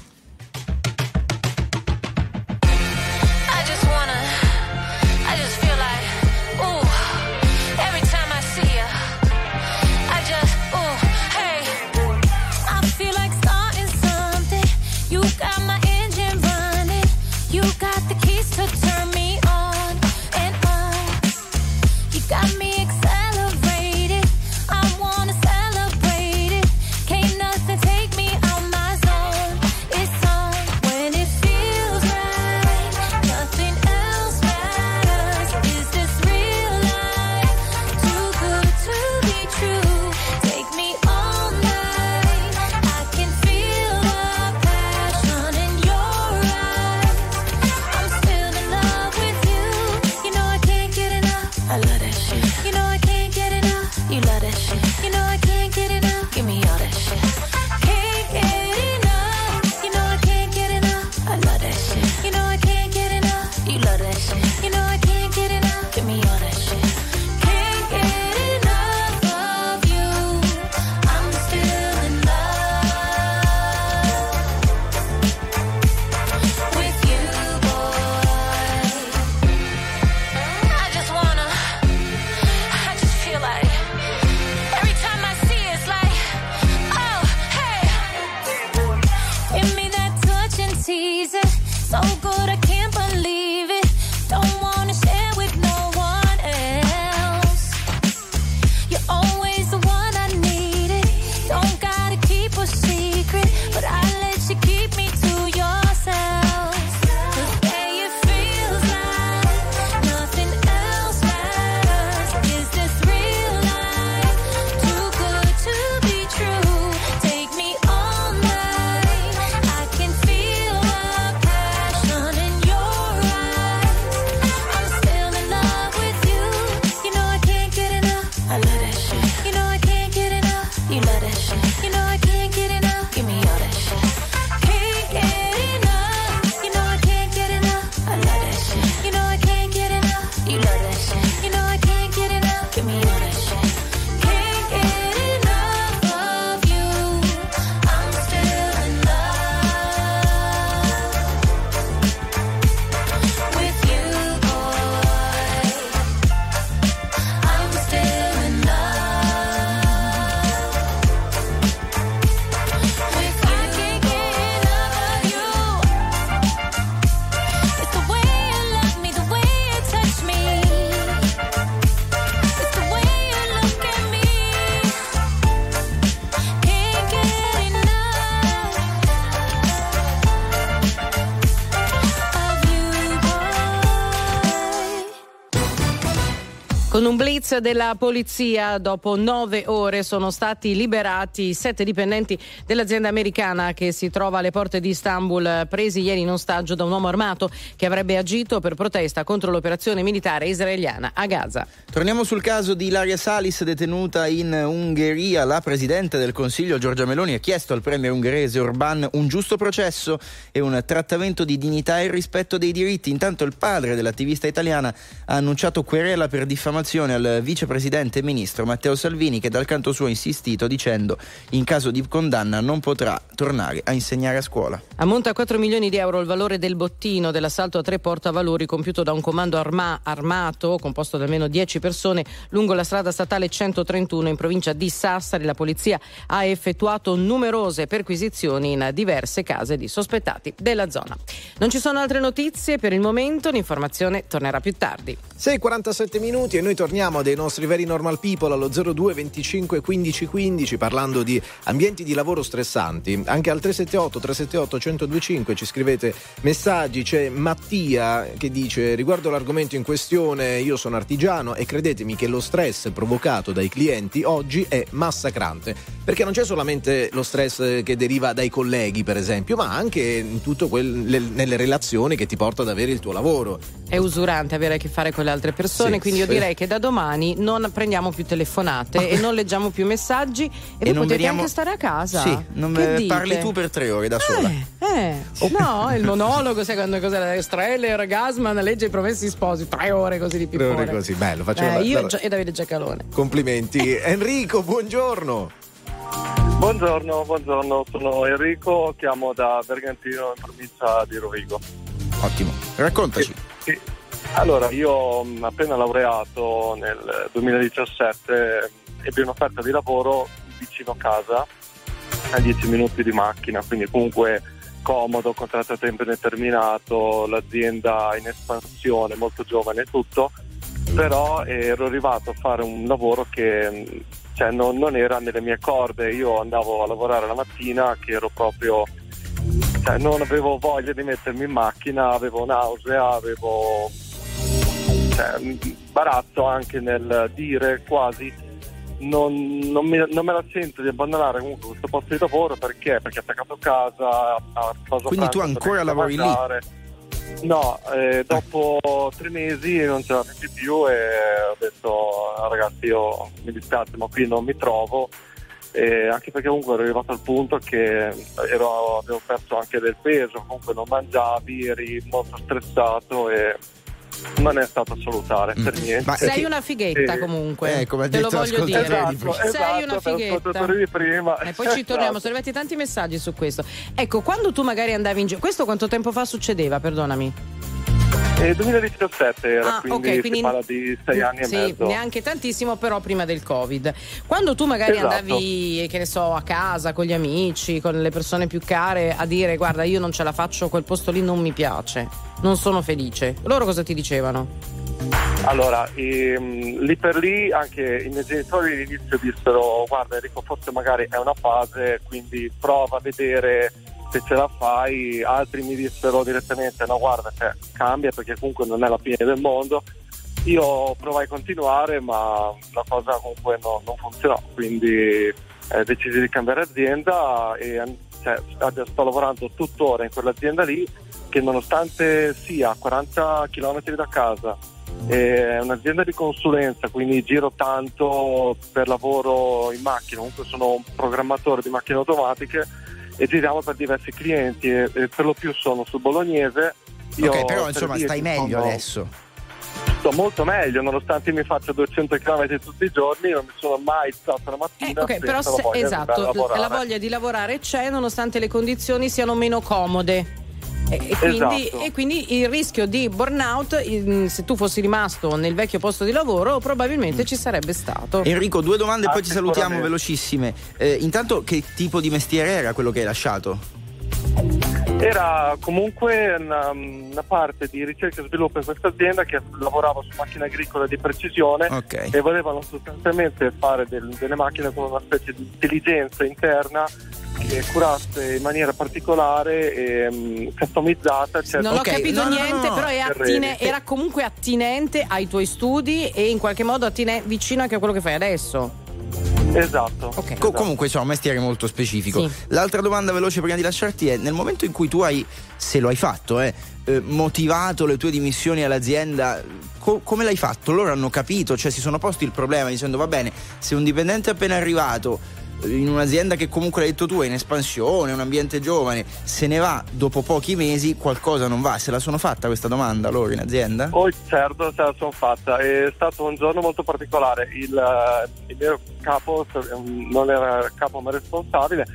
Un blitz della polizia, dopo nove ore sono stati liberati sette dipendenti dell'azienda americana che si trova alle porte di Istanbul, presi ieri in ostaggio da un uomo armato che avrebbe agito per protesta contro l'operazione militare israeliana a Gaza.
Torniamo sul caso di Ilaria Salis detenuta in Ungheria. La Presidente del Consiglio Giorgia Meloni ha chiesto al Premier ungherese Orban un giusto processo e un trattamento di dignità e rispetto dei diritti. Intanto il padre dell'attivista italiana ha annunciato querela per diffamazione al vicepresidente e ministro Matteo Salvini che dal canto suo ha insistito dicendo in caso di condanna non potrà tornare a insegnare a scuola.
Ammonta a 4 milioni di euro il valore del bottino dell'assalto a tre portavalori compiuto da un comando arma- armato composto da almeno 10 persone lungo la strada statale 131 in provincia di Sassari. La polizia ha effettuato numerose perquisizioni in diverse case di sospettati della zona. Non ci sono altre notizie per il momento, l'informazione tornerà più tardi.
6.47 minuti e noi torniamo dei nostri veri normal people allo 02 25 15 15 parlando di ambienti di lavoro stressanti. Anche al 378 378 1025 ci scrivete messaggi. C'è Mattia che dice riguardo l'argomento in questione io sono artigiano e credetemi che lo stress provocato dai clienti oggi è massacrante. Perché non c'è solamente lo stress che deriva dai colleghi per esempio ma anche in tutto quel, le- nelle relazioni che ti porta ad avere il tuo lavoro.
È usurante avere a che fare con le altre persone,
Sì,
quindi io direi che che da domani non prendiamo più telefonate e non leggiamo più messaggi e, voi
non
potete
veniamo-
anche stare a casa.
Sì, non
Che
parli tu per tre ore da sola.
Eh, no, il monologo, sai quando cos'era? Streller, Gasman, legge i promessi sposi, tre ore così di
Tre
pippone.
ore così, bello, facciamo
Eh, io e Davide Giacalone.
Complimenti. Enrico, buongiorno.
Buongiorno, buongiorno, sono Enrico, chiamo da Bergantino in provincia di Rovigo.
Ottimo, raccontaci.
Sì. Allora, io appena laureato nel 2017 ebbi un'offerta di lavoro vicino casa, a 10 minuti di macchina, quindi comunque comodo, contratto a tempo indeterminato, l'azienda in espansione, molto giovane e tutto, però ero arrivato a fare un lavoro che cioè, non, non era nelle mie corde, io andavo a lavorare la mattina che ero proprio cioè, non avevo voglia di mettermi in macchina, avevo nausea, avevo cioè, imbarazzo anche nel dire quasi non, non mi- non me la sento di abbandonare comunque questo posto di lavoro perché? Perché attaccato a casa, a pausa
Quindi tu ancora lavori lì?
No, eh, dopo tre mesi non ce la feci più e ho detto "Ah, ragazzi io mi dispiace ma qui non mi trovo e anche perché comunque ero arrivato al punto che ero- avevo perso anche del peso, comunque non mangiavi, eri molto stressato e non è stato a salutare per niente.
Sei una fighetta
Sì.
comunque.
Eh, come ha
Te lo voglio dire.
Esatto.
Sei
esatto,
una fighetta.
di prima.
E poi ci torniamo,
Esatto.
sono arrivati tanti messaggi su questo. Ecco, quando tu magari andavi in giro, questo quanto tempo fa succedeva, perdonami?
Eh, 2017 era,
Ah,
quindi,
ok, quindi-
si parla di sei anni
sì,
e mezzo.
neanche tantissimo, però prima del Covid. Quando tu magari
Esatto.
andavi, che ne so, a casa con gli amici, con le persone più care, a dire guarda, io non ce la faccio, quel posto lì non mi piace, non sono felice. Loro cosa ti dicevano?
Allora, ehm, lì per lì anche i miei genitori all'inizio dissero guarda Enrico forse magari è una fase, quindi prova a vedere se ce la fai, altri mi dissero direttamente no guarda cioè, cambia perché comunque non è la fine del mondo. Io provai a continuare ma la cosa comunque no- non funzionò, quindi eh, decisi di cambiare azienda e cioè, sto lavorando tuttora in quell'azienda lì che nonostante sia a 40 km da casa è un'azienda di consulenza, quindi giro tanto per lavoro in macchina, comunque sono un programmatore di macchine automatiche e giriamo per diversi clienti e, e per lo più sono sul bolognese. Io
ok, però
per
insomma
dire
stai meglio
sono-
adesso.
Sto molto meglio, nonostante mi faccia 200 km tutti i giorni, non mi sono mai alzato la mattina.
Eh, ok, però se- esatto, la voglia di lavorare c'è nonostante le condizioni siano meno comode. E, quindi,
Esatto.
e quindi il rischio di burnout, se tu fossi rimasto nel vecchio posto di lavoro, probabilmente ci sarebbe stato.
Enrico, due domande e
Ah,
poi ti salutiamo velocissime. Eh, intanto, che tipo di mestiere era quello che hai lasciato?
Era comunque una, una parte di ricerca e sviluppo in questa azienda che lavorava su macchine agricole di precisione
Ok.
e volevano sostanzialmente fare del- delle macchine con una specie di intelligenza interna che curasse in maniera particolare e mm, customizzata. Cioè,
Non ho
Ok,
capito
no, no,
niente,
no,
però è
Terreni.
attine- era comunque attinente ai tuoi studi e in qualche modo attine- vicino anche a quello che fai adesso.
Esatto.
Ok.
Co- comunque, insomma, un mestiere molto specifico.
Sì.
L'altra domanda veloce prima di lasciarti è: nel momento in cui tu hai, se lo hai fatto, eh, eh, motivato le tue dimissioni all'azienda, co- come l'hai fatto? Loro hanno capito, cioè si sono posti il problema dicendo: va bene, se un dipendente è appena arrivato eh, in un'azienda che comunque l'hai detto tu è in espansione, un ambiente giovane, se ne va dopo pochi mesi, qualcosa non va. Se la sono fatta questa domanda loro in azienda?
Oh, certo, ce la sono fatta. È stato un giorno molto particolare. Il, eh, il mio capo, eh, non era capo ma responsabile,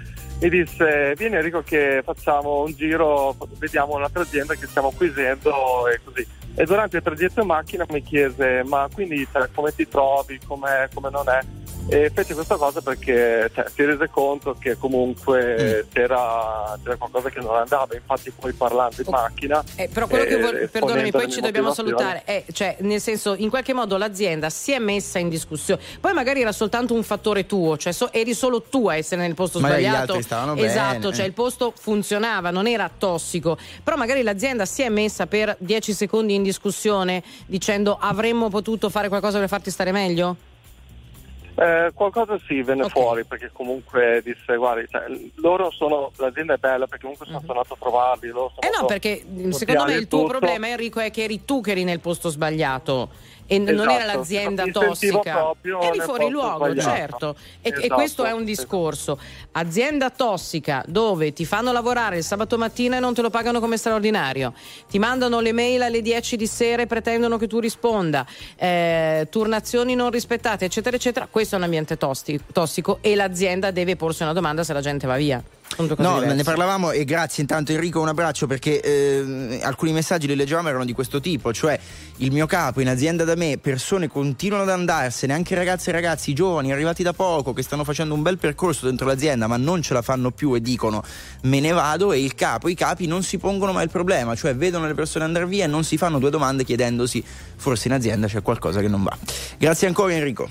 mi disse vieni Enrico che facciamo un giro, vediamo un'altra azienda che stiamo acquisendo e così. E durante il tragitto in macchina mi chiese ma quindi cioè, come ti trovi, come non è? E fece questa cosa perché cioè, si rese conto che comunque eh, c'era, c'era qualcosa che non andava, infatti poi parlando in macchina...
Eh, però quello che
eh,
vuol- perdonami, poi ci dobbiamo salutare. Eh, cioè, nel senso, in qualche modo l'azienda si è messa in discussione. Poi magari era soltanto un fattore tuo, cioè so- eri solo tu a essere nel posto
gli
sbagliato.
altri stavano bene,
esatto,
eh.
cioè il posto funzionava, non era tossico. Però magari l'azienda si è messa per 10 secondi in discussione dicendo avremmo potuto fare qualcosa per farti stare meglio?
Eh, qualcosa sì venne
Ok.
fuori perché comunque disse guardi cioè, loro sono l'azienda è bella perché comunque sono tornato a trovarli loro sono
Eh no, perché mh, secondo me il tuo
tutto.
problema, Enrico, è che eri tu che eri nel posto sbagliato. E n- non era
Esatto,
l'azienda
mi
tossica, eri fuori luogo,
sbagliato.
certo. E, e
Esatto,
questo è un discorso. Azienda tossica dove ti fanno lavorare il sabato mattina e non te lo pagano come straordinario, ti mandano le mail alle 10 di sera e pretendono che tu risponda, eh, turnazioni non rispettate, eccetera, eccetera. Questo è un ambiente tossico e l'azienda deve porsi una domanda se la gente va via.
No,
diverse.
ne parlavamo e grazie intanto Enrico, un abbraccio perché eh, alcuni messaggi li leggevamo erano di questo tipo, cioè il mio capo in azienda da me, persone continuano ad andarsene, anche ragazze e ragazzi giovani arrivati da poco che stanno facendo un bel percorso dentro l'azienda ma non ce la fanno più e dicono me ne vado e il capo, i capi non si pongono mai il problema, cioè vedono le persone andare via e non si fanno due domande chiedendosi forse in azienda c'è qualcosa che non va. Grazie ancora Enrico.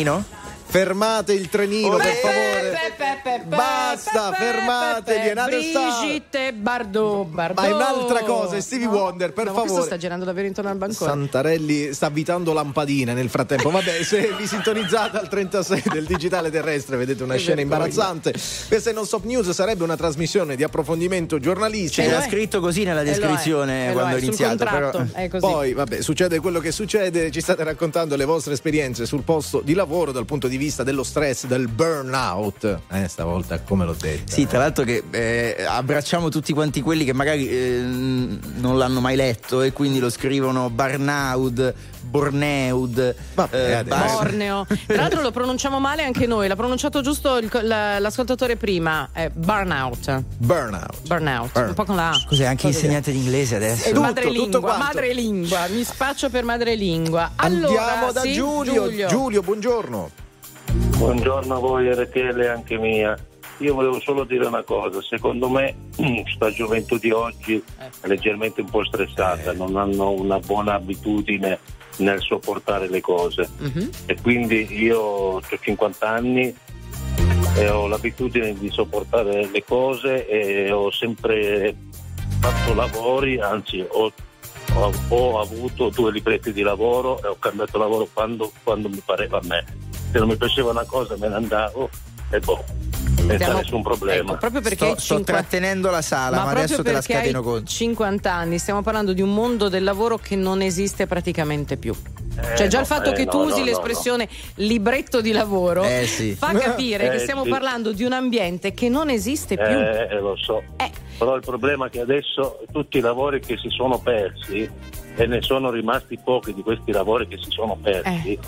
Trenino?
Fermate il trenino, per favore.
Basta,
fermatevi, è.
Brigitte Bardot, Bardot.
Ma è un'altra cosa, è Stevie Wonder, per
No, ma questo
favore.
sta girando davvero intorno al bancone.
Santarelli sta avvitando lampadine nel frattempo. Vabbè, se vi sintonizzate al 36 del digitale terrestre vedete una
Che
scena
vergogna.
imbarazzante. Questa è Non Stop News, sarebbe una trasmissione di approfondimento giornalistico.
C'era scritto così nella
Eh, è,
descrizione
eh,
quando
è,
iniziato.
contratto,
Però...
è così.
Poi, vabbè, succede quello che succede, ci state raccontando le vostre esperienze sul posto di lavoro dal punto di vista dello stress, del burnout. Eh stavolta, come l'ho detto.
Sì, tra l'altro che eh, abbracciamo tutti quanti quelli che magari eh, non l'hanno mai letto e quindi lo scrivono Barnaud, Borneud, eh,
adesso.
Borneo. Tra l'altro lo pronunciamo male anche noi, l'ha pronunciato giusto il- la- l'ascoltatore prima, è burnout.
Burnout.
Burnout,
Burn.
un po' con la A.
Scusa, anche
Così.
insegnante di inglese adesso.
Eh,
Tutto,
madrelingua,
tutto quanto.
madrelingua, mi spaccio per madrelingua. Allora,
Andiamo da
sì,
Giulio. Giulio, buongiorno.
Buongiorno a voi RTL e anche mia. Io volevo solo dire una cosa, secondo me sta gioventù di oggi è leggermente un po' stressata, non hanno una buona abitudine nel sopportare le cose
Mhm.
e quindi io ho 50 anni e ho l'abitudine di sopportare le cose e ho sempre fatto lavori, anzi ho, ho- ho avuto due libretti di lavoro e ho cambiato lavoro quando, quando mi pareva a me. Se non mi piaceva una cosa me ne andavo e boh, senza nessun problema.
ecco, proprio perché
Sto, sto
50
trattenendo la sala, ma,
proprio
adesso te la
perché
scateno con.
50 anni, stiamo parlando di un mondo del lavoro che non esiste praticamente più. cioè, già
no,
il fatto
eh,
che tu
no,
usi
no,
l'espressione libretto di lavoro
Eh, sì.
fa capire che
Eh,
stiamo
sì.
parlando di un ambiente che non esiste più.
Eh, eh, lo so. Però il problema è che adesso tutti i lavori che si sono persi, e ne sono rimasti pochi di questi lavori che si sono persi,
Eh.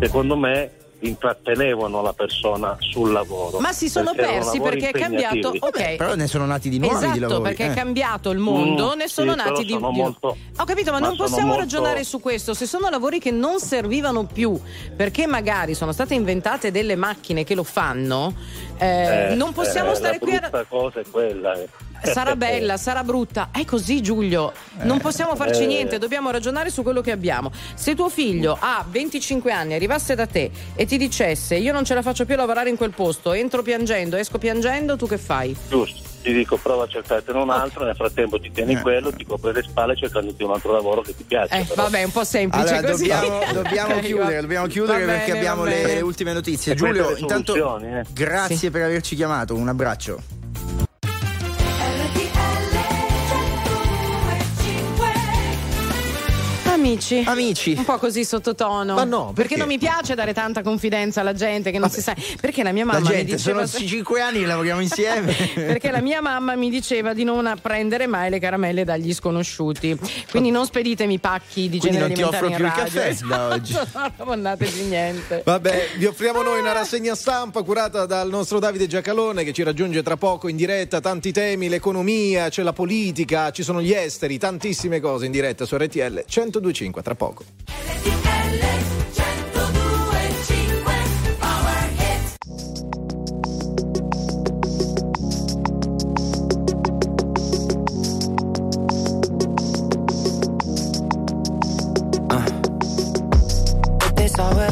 secondo me intrattenevano la persona sul lavoro.
Ma si sono
Perché
persi perché è cambiato.
impegnativi.
Ok.
Però ne sono nati di nuovi
esatto,
di lavori.
perché
eh.
è cambiato il mondo,
Mm,
ne sono
sì,
nati di, di-
molto-
Ho capito, ma,
ma
non possiamo
molto-
ragionare su questo. Se sono lavori che non servivano più perché magari sono state inventate delle macchine che lo fanno, eh,
Eh,
non possiamo
eh,
stare
la
qui a.
brutta cosa è quella. Eh.
Sarà bella, sarà brutta. È così, Giulio. Non possiamo farci
Eh.
niente, dobbiamo ragionare su quello che abbiamo. Se tuo figlio ha 25 anni, arrivasse da te e ti dicesse io non ce la faccio più a lavorare in quel posto, entro piangendo, esco piangendo, tu che fai?
Giusto, ti dico prova a cercartene un altro, nel frattempo ti tieni quello, ti copri le spalle cercandoti un altro lavoro che ti piace.
Eh,
però.
vabbè, un po' semplice
Allora,
così.
dobbiamo, dobbiamo chiudere, dobbiamo chiudere
va
perché
bene,
abbiamo le,
bene.
le ultime notizie.
E
Giulio, intanto
eh.
grazie
Sì.
per averci chiamato, un abbraccio.
Amici.
Amici.
Un po' così sottotono.
Ma no,
perché?
perché?
non mi piace dare tanta confidenza alla gente che non si sa. Perché la mia mamma
La
mi
gente,
diceva.
sono 5 anni che lavoriamo insieme.
Perché la mia mamma mi diceva di non prendere mai le caramelle dagli sconosciuti. Quindi non speditemi pacchi di
Quindi
genere
non ti offro più il caffè da oggi.
Esatto, non mandateci niente.
Vabbè, vi offriamo noi una rassegna stampa curata dal nostro Davide Giacalone che ci raggiunge tra poco in diretta. Tanti temi, l'economia, c'è la politica, ci sono gli esteri, tantissime cose in diretta su RTL 1025 tra poco.
Saw what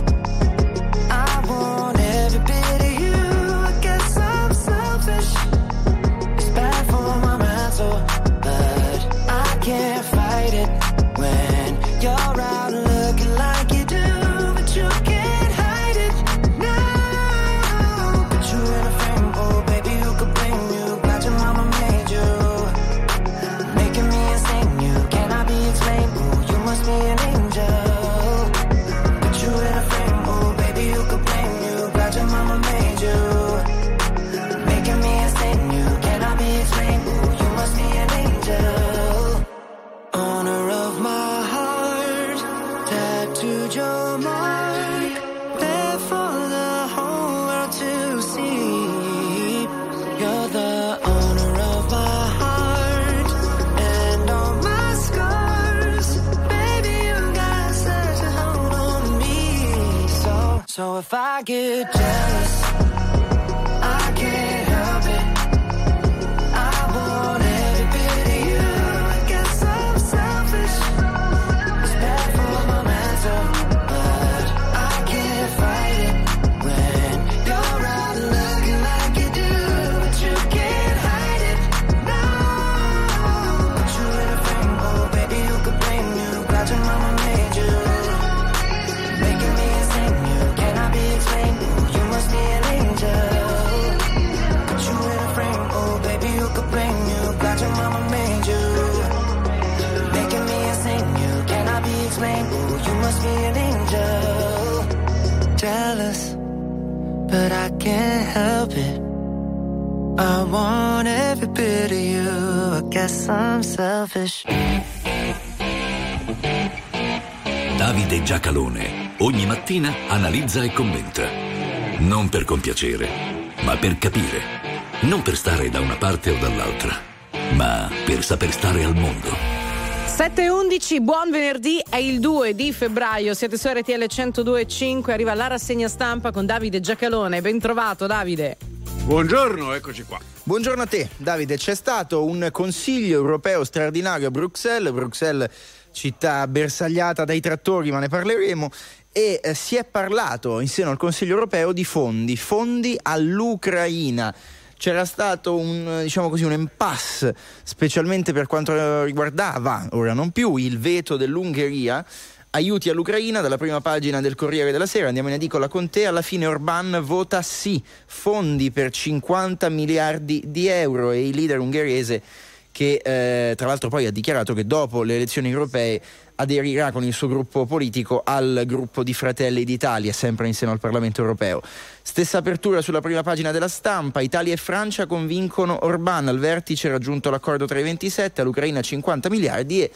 I get guess I'm selfish.
Davide Giacalone ogni mattina analizza e commenta. Non per compiacere, ma per capire. Non per stare da una parte o dall'altra, ma per saper stare al mondo.
7.11, buon venerdì, è il 2 di febbraio, siete su RTL 102.5, arriva la rassegna stampa con Davide Giacalone, ben trovato Davide.
Buongiorno, eccoci qua.
Buongiorno a te, Davide. C'è stato un consiglio europeo straordinario a Bruxelles, Bruxelles città bersagliata dai trattori, ma ne parleremo. E eh, si è parlato in seno al Consiglio europeo di fondi, fondi all'Ucraina. C'era stato un, diciamo così, un impasse, specialmente per quanto riguardava, ora non più, il veto dell'Ungheria aiuti all'Ucraina dalla prima pagina del Corriere della Sera, andiamo in edicola con te, alla fine Orban vota sì, fondi per 50 miliardi di euro e il leader ungherese che eh, tra l'altro poi ha dichiarato che dopo le elezioni europee aderirà con il suo gruppo politico al gruppo di Fratelli d'Italia, sempre in seno al Parlamento europeo. Stessa apertura sulla prima pagina della stampa, Italia e Francia convincono Orban, al vertice raggiunto l'accordo tra i 27, all'Ucraina 50 miliardi e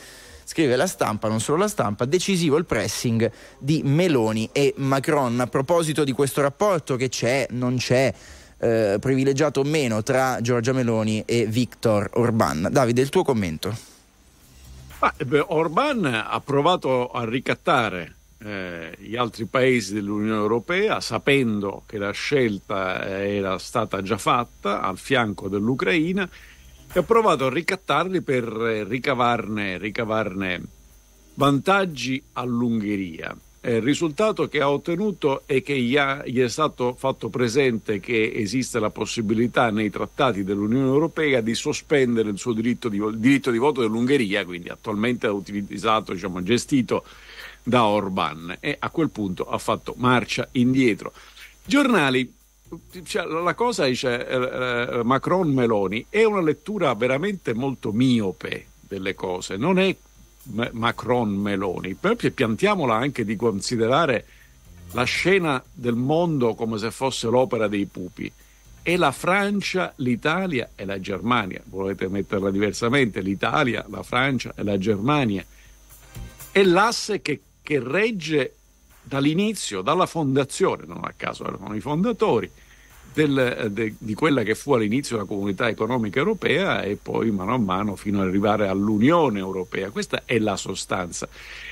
scrive la stampa, non solo la stampa, decisivo il pressing di Meloni e Macron. A proposito di questo rapporto che c'è, non c'è, eh, privilegiato o meno tra Giorgia Meloni e Viktor Orban. Davide, il tuo commento?
Ah, eh beh, Orban ha provato a ricattare eh, gli altri paesi dell'Unione Europea sapendo che la scelta era stata già fatta al fianco dell'Ucraina e ha provato a ricattarli per eh, ricavarne, ricavarne vantaggi all'Ungheria. Eh, il risultato che ha ottenuto è che gli, ha, gli, è stato fatto presente che esiste la possibilità nei trattati dell'Unione Europea di sospendere il suo diritto di, diritto di voto dell'Ungheria, quindi attualmente utilizzato, diciamo, gestito da Orban e a quel punto ha fatto marcia indietro. Giornali, cioè, la cosa dice eh, Macron-Meloni è una lettura veramente molto miope delle cose, non è Macron-Meloni, perché piantiamola anche di considerare la scena del mondo come se fosse l'opera dei pupi. È la Francia, l'Italia e la Germania. Volete metterla diversamente? L'Italia, la Francia e la Germania. È l'asse che, che regge dall'inizio, dalla fondazione, non a caso erano i fondatori, del, de, di quella che fu all'inizio la comunità economica europea e poi mano a mano fino ad arrivare all'Unione Europea. Questa è la sostanza.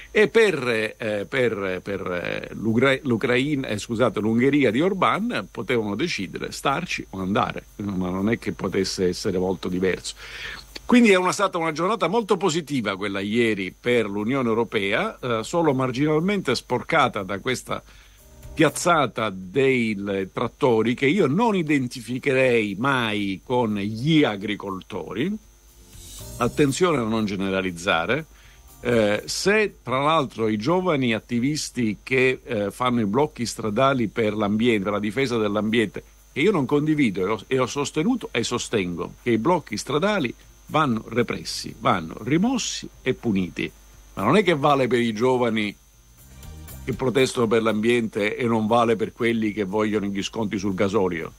E per, eh, per, per l'Ucraina, eh, scusate, l'Ungheria di Orban potevano decidere starci o andare, ma non è che potesse essere molto diverso. Quindi è una, stata una giornata molto positiva quella ieri per l'Unione Europea, eh, solo marginalmente sporcata da questa piazzata dei trattori che io non identificherei mai con gli agricoltori. Attenzione a non generalizzare. Eh, se tra l'altro i giovani attivisti che eh, fanno i blocchi stradali per l'ambiente, per la difesa dell'ambiente, che io non condivido e ho, e ho sostenuto e sostengo che i blocchi stradali vanno repressi, vanno rimossi e puniti. Ma non è che vale per i giovani che protestano per l'ambiente e non vale per quelli che vogliono gli sconti sul gasolio.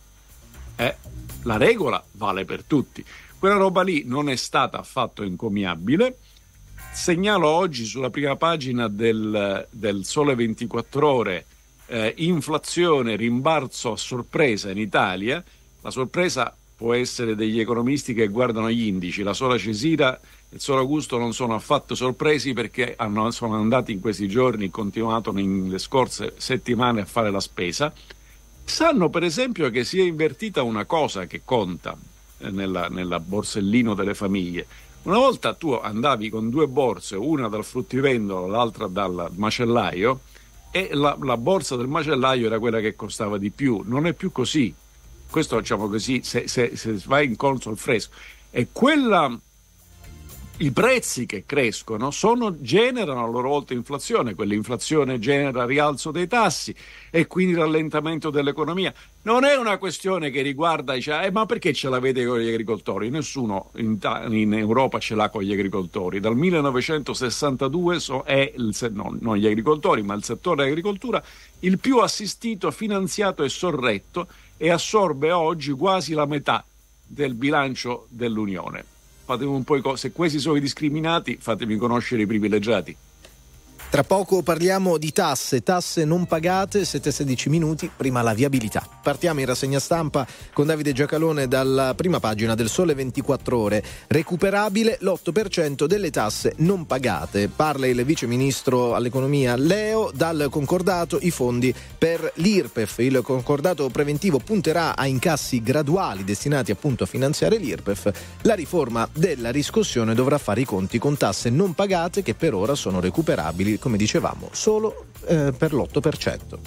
Eh, la regola vale per tutti. Quella roba lì non è stata affatto encomiabile. Segnalo oggi sulla prima pagina del, del Sole 24 Ore eh, inflazione, rimbalzo a sorpresa in Italia. La sorpresa può essere degli economisti che guardano gli indici. La sola Cesira il Solo Augusto non sono affatto sorpresi perché hanno, sono andati in questi giorni, continuato nelle scorse settimane a fare la spesa. Sanno per esempio che si è invertita una cosa che conta eh, nella, nella borsellino delle famiglie. Una volta tu andavi con due borse, una dal fruttivendolo, l'altra dal macellaio, e la, la borsa del macellaio era quella che costava di più. Non è più così. Questo diciamo così, se, se, se vai in conso al fresco. E quella i prezzi che crescono sono, generano a loro volta inflazione, quell'inflazione genera rialzo dei tassi e quindi rallentamento dell'economia. Non è una questione che riguarda, dice, eh, ma perché ce l'avete con gli agricoltori? Nessuno in, in Europa ce l'ha con gli agricoltori. Dal 1962 so, è il, no, non gli agricoltori, ma il settore dell'agricoltura il più assistito, finanziato e sorretto e assorbe oggi quasi la metà del bilancio dell'Unione fatemi un po' se questi sono i discriminati, fatemi conoscere i privilegiati.
Tra poco parliamo di tasse, tasse non pagate, 7-16 minuti, prima la viabilità. Partiamo in rassegna stampa con Davide Giacalone dalla prima pagina del Sole 24 Ore. Recuperabile l'8% delle tasse non pagate. Parla il vice ministro all'economia Leo dal concordato i fondi per l'IRPEF. Il concordato preventivo punterà a incassi graduali destinati appunto a finanziare l'IRPEF. La riforma della riscossione dovrà fare i conti con tasse non pagate che per ora sono recuperabili come dicevamo, solo eh, per l'8%.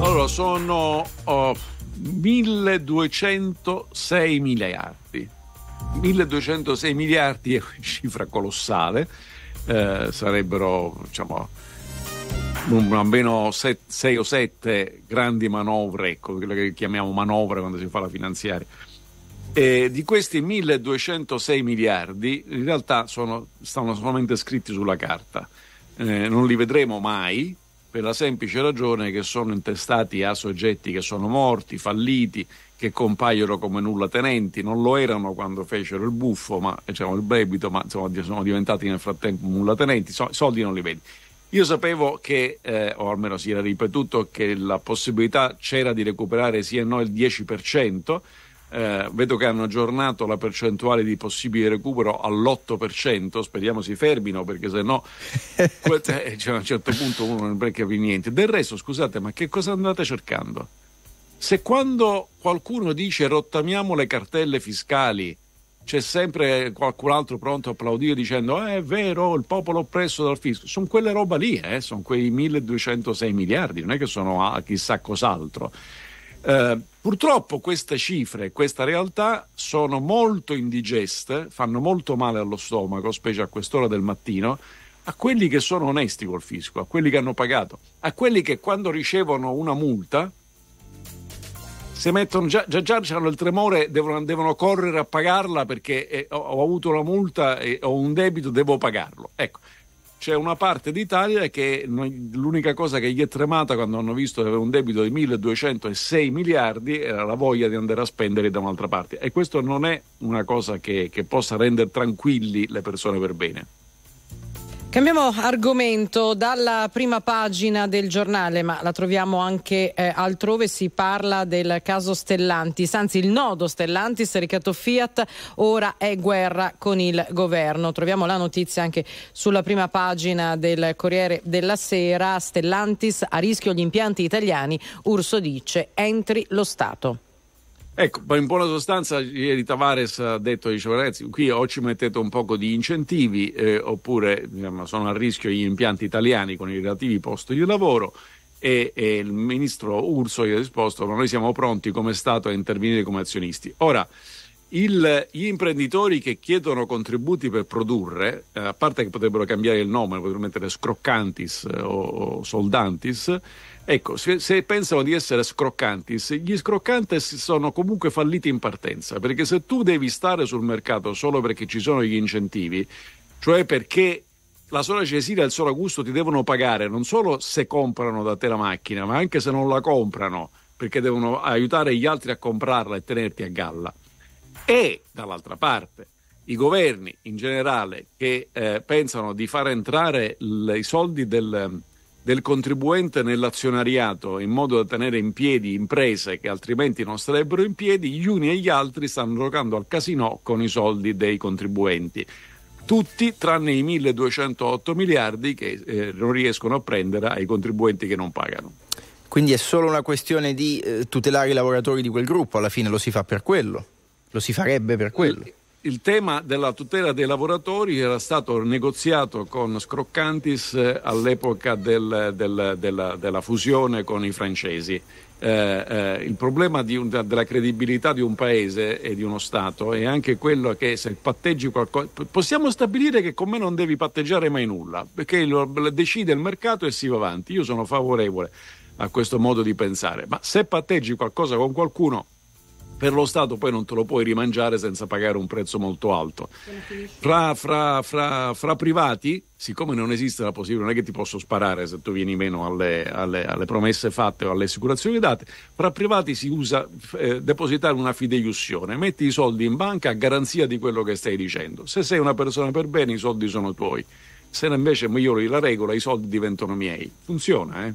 Allora, sono oh, 1206 miliardi. 1206 miliardi è una cifra colossale, eh, sarebbero diciamo almeno 6 o 7 grandi manovre, ecco, quelle che chiamiamo manovre quando si fa la finanziaria. E di questi 1206 miliardi in realtà sono, stanno solamente scritti sulla carta eh, non li vedremo mai per la semplice ragione che sono intestati a soggetti che sono morti, falliti, che compaiono come nulla tenenti, non lo erano quando fecero il buffo, ma diciamo, il debito, ma insomma, sono diventati nel frattempo nulla tenenti, so, soldi non li vedi. Io sapevo che, eh, o almeno si era ripetuto, che la possibilità c'era di recuperare sì e no il 10%, eh, vedo che hanno aggiornato la percentuale di possibile recupero all'8%, speriamo si fermino perché se no eh, cioè, a un certo punto uno non becca più niente. Del resto, scusate, ma che cosa andate cercando? Se quando qualcuno dice rottamiamo le cartelle fiscali, c'è sempre qualcun altro pronto a applaudire dicendo eh, è vero, il popolo oppresso dal fisco. Sono quelle roba lì, eh? sono quei 1206 miliardi, non è che sono a chissà cos'altro. Eh, purtroppo queste cifre, questa realtà sono molto indigeste, fanno molto male allo stomaco, specie a quest'ora del mattino, a quelli che sono onesti col fisco, a quelli che hanno pagato, a quelli che quando ricevono una multa si mettono già, già, già hanno il tremore, devono, devono, correre a pagarla perché eh, ho, ho, avuto una multa e ho un debito, devo pagarlo. Ecco, c'è una parte d'Italia che l'unica cosa che gli è tremata quando hanno visto che aveva un debito di 1206 miliardi era la voglia di andare a spendere da un'altra parte e questo non è una cosa che, che possa rendere tranquilli le persone per bene.
Cambiamo argomento dalla prima pagina del giornale, ma la troviamo anche eh, altrove. Si parla del caso Stellantis, anzi il nodo Stellantis, Ricatto Fiat, ora è guerra con il governo. Troviamo la notizia anche sulla prima pagina del Corriere della Sera. Stellantis a rischio gli impianti italiani, Urso dice entri lo Stato.
Ecco, in buona sostanza ieri Tavares ha detto, dice ragazzi, qui o ci mettete un poco di incentivi eh, oppure diciamo, sono a rischio gli impianti italiani con i relativi posti di lavoro e, e il ministro Urso gli ha risposto noi siamo pronti come Stato a intervenire come azionisti. Ora, il, gli imprenditori che chiedono contributi per produrre, eh, a parte che potrebbero cambiare il nome, potrebbero mettere scroccantis eh, o, o soldantis, Ecco, se, se, pensano di essere scroccantis, gli scroccantis sono comunque falliti in partenza, perché se tu devi stare sul mercato solo perché ci sono gli incentivi, cioè perché la sola Cesira e il solo Augusto ti devono pagare non solo se comprano da te la macchina, ma anche se non la comprano, perché devono aiutare gli altri a comprarla e tenerti a galla. E dall'altra parte, i governi in generale che eh, pensano di far entrare l- i soldi del del contribuente nell'azionariato in modo da tenere in piedi imprese che altrimenti non starebbero in piedi, gli uni e gli altri stanno giocando al casino con i soldi dei contribuenti. tutti tranne i 1208 miliardi che eh, non riescono a prendere ai contribuenti che non pagano.
Quindi è solo una questione di eh, tutelare i lavoratori di quel gruppo, alla fine lo si fa per quello, lo si farebbe per quello.
Il tema della tutela dei lavoratori era stato negoziato con Scroccantis eh, all'epoca del- del- della, della fusione con i francesi. Eh, eh, il problema un- della credibilità di un paese e di uno Stato è anche quello che se patteggi qualcosa... Possiamo stabilire che con me non devi patteggiare mai nulla, perché lo decide il mercato e si va avanti. Io sono favorevole a questo modo di pensare, ma se patteggi qualcosa con qualcuno per lo Stato poi non te lo puoi rimangiare senza pagare un prezzo molto alto. Fra, fra- fra- fra privati, siccome non esiste la possibilità, non è che ti posso sparare se tu vieni meno alle, alle- alle promesse fatte o alle assicurazioni date, fra privati si usa eh, depositare una fideiussione, metti i soldi in banca a garanzia di quello che stai dicendo. Se sei una persona per bene i soldi sono tuoi. Se invece migliori la regola, i soldi diventano miei. Funziona, eh?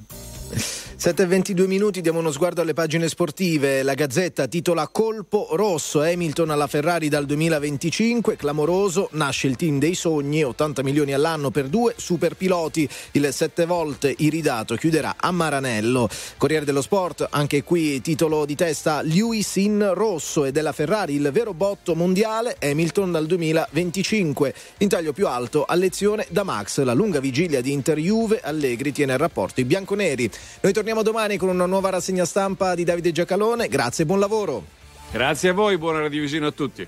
7.22 minuti, diamo uno sguardo alle pagine sportive. La Gazzetta titola Colpo rosso, Hamilton alla Ferrari dal 2025, clamoroso, nasce il team dei sogni, 80 milioni all'anno per due super piloti, il sette volte iridato chiuderà a Maranello. Corriere dello Sport, anche qui titolo di testa Lewis in rosso e della Ferrari il vero botto mondiale, Hamilton dal 2025. In taglio più alto a lezione da Max, la lunga vigilia di Inter Juve, Allegri tiene il rapporto i bianconeri. Noi torniamo domani con una nuova rassegna stampa di Davide Giacalone. Grazie e buon lavoro.
Grazie a voi, buona radiovisione a tutti.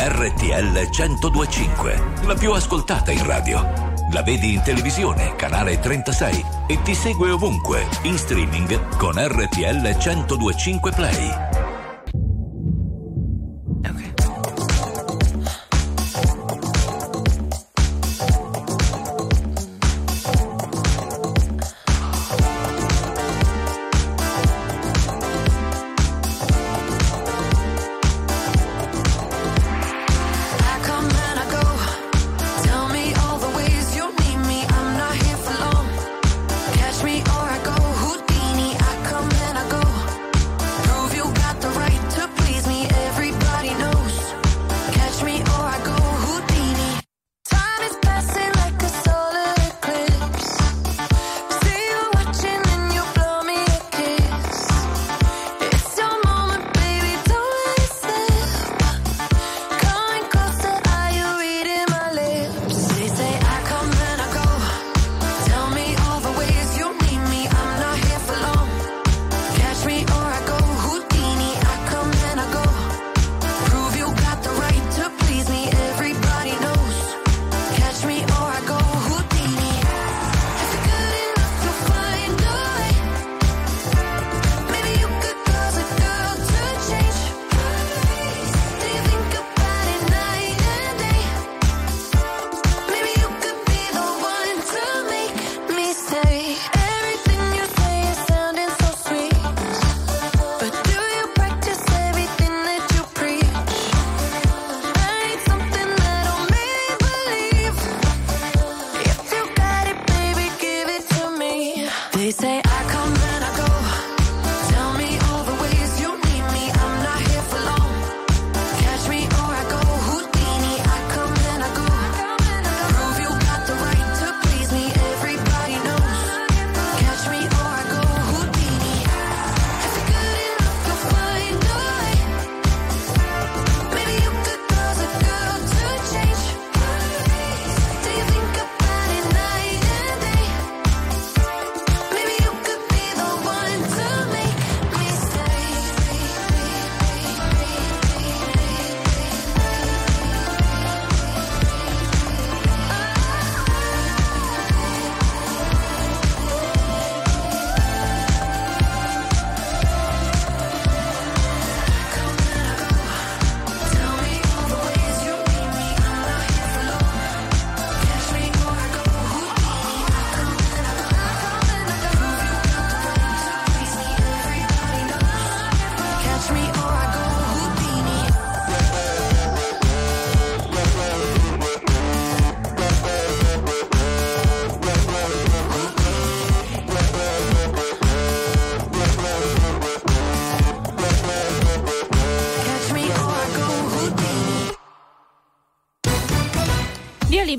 RTL 1025, la più ascoltata in radio. La vedi in televisione, canale 36 e ti segue ovunque, in streaming con RTL 1025 Play.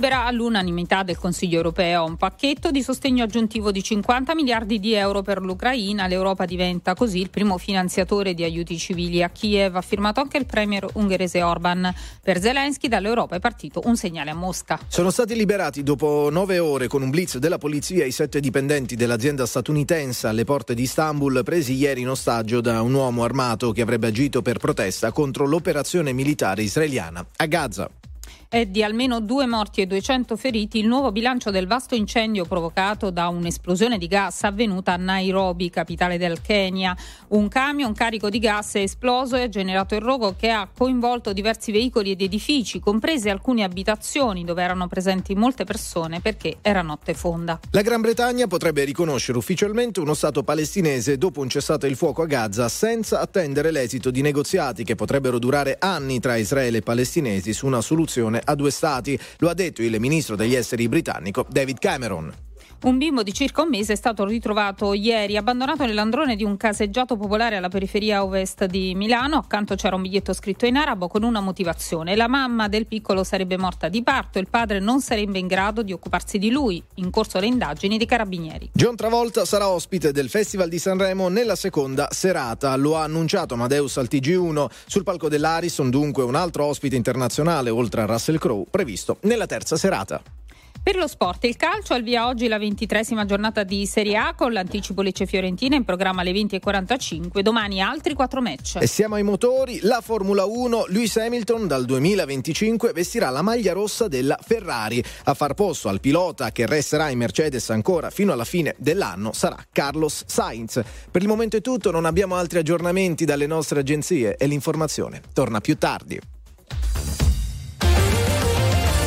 Libera all'unanimità del Consiglio europeo un pacchetto di sostegno aggiuntivo di 50 miliardi di euro per l'Ucraina. L'Europa diventa così il primo finanziatore di aiuti civili a Kiev. Ha firmato anche il premier ungherese Orban. Per Zelensky dall'Europa è partito un segnale a Mosca.
Sono stati liberati dopo nove ore con un blitz della polizia i sette dipendenti dell'azienda statunitense alle porte di Istanbul presi ieri in ostaggio da un uomo armato che avrebbe agito per protesta contro l'operazione militare israeliana a Gaza.
È di almeno due morti e 200 feriti il nuovo bilancio del vasto incendio provocato da un'esplosione di gas avvenuta a Nairobi, capitale del Kenya. Un camion carico di gas è esploso e ha generato il rogo che ha coinvolto diversi veicoli ed edifici, comprese alcune abitazioni dove erano presenti molte persone perché era notte fonda.
La Gran Bretagna potrebbe riconoscere ufficialmente uno Stato palestinese dopo un cessato il fuoco a Gaza senza attendere l'esito di negoziati che potrebbero durare anni tra Israele e palestinesi su una soluzione a due Stati. Lo ha detto il ministro degli esteri britannico David Cameron.
Un bimbo di circa un mese è stato ritrovato ieri abbandonato nell'androne di un caseggiato popolare alla periferia ovest di Milano. Accanto c'era un biglietto scritto in arabo con una motivazione. La mamma del piccolo sarebbe morta di parto, il padre non sarebbe in grado di occuparsi di lui. In corso le indagini dei carabinieri.
John Travolta sarà ospite del Festival di Sanremo nella seconda serata. Lo ha annunciato Amadeus al TG1. Sul palco dell'Arison dunque un altro ospite internazionale oltre a Russell Crowe previsto nella terza serata.
Per lo sport, il calcio al via oggi la ventitresima giornata di Serie A con l'anticipo Lecce Fiorentina in programma alle 20.45. Domani altri quattro match.
E siamo ai motori. La Formula 1, Lewis Hamilton dal 2025 vestirà la maglia rossa della Ferrari. A far posto al pilota che resterà in Mercedes ancora fino alla fine dell'anno sarà Carlos Sainz. Per il momento è tutto, non abbiamo altri aggiornamenti dalle nostre agenzie e l'informazione torna più tardi.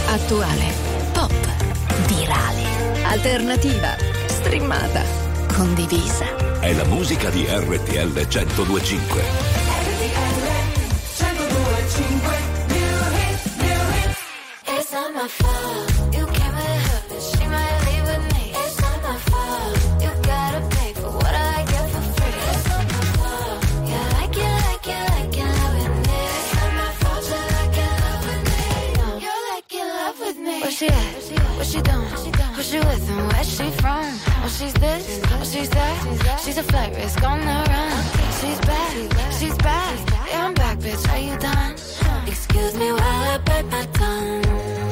Attuale, alternativa, streamata, condivisa.
È la musica di RTL 1025.
It's not my fault. You came her, but she might leave with me. It's not my fault. She at? What she doing? She with and where she from? Oh, she's this, oh, she's that. She's a flight risk on the run. She's back, she's back. Yeah, I'm back, bitch. Are you done? Excuse me while I bite my tongue.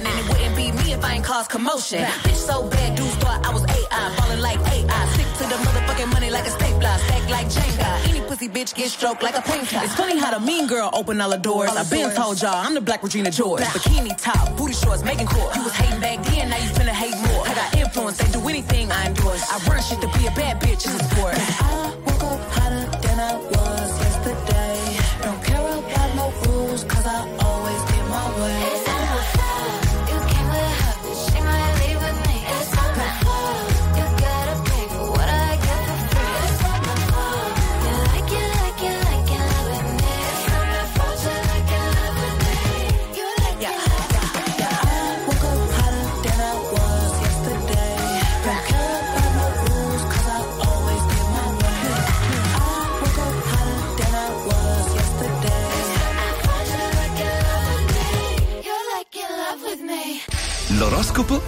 For me like
Trojan, and it wouldn't be me if I ain't cause commotion. Bitch so bad, dudes thought I was AI, falling like AI. Stick to the motherfucking money like a stapler, stack like Jenga. Any pussy bitch get stroked like a painter. It's funny how the mean girl open all the doors. I've been told y'all I'm the black Regina George. Bikini top, booty shorts, making court. You was hating back then, now you finna hate more. I got influence, they do anything I endorse. I run shit to be a bad bitch, it's a sport. I woke up hotter than I was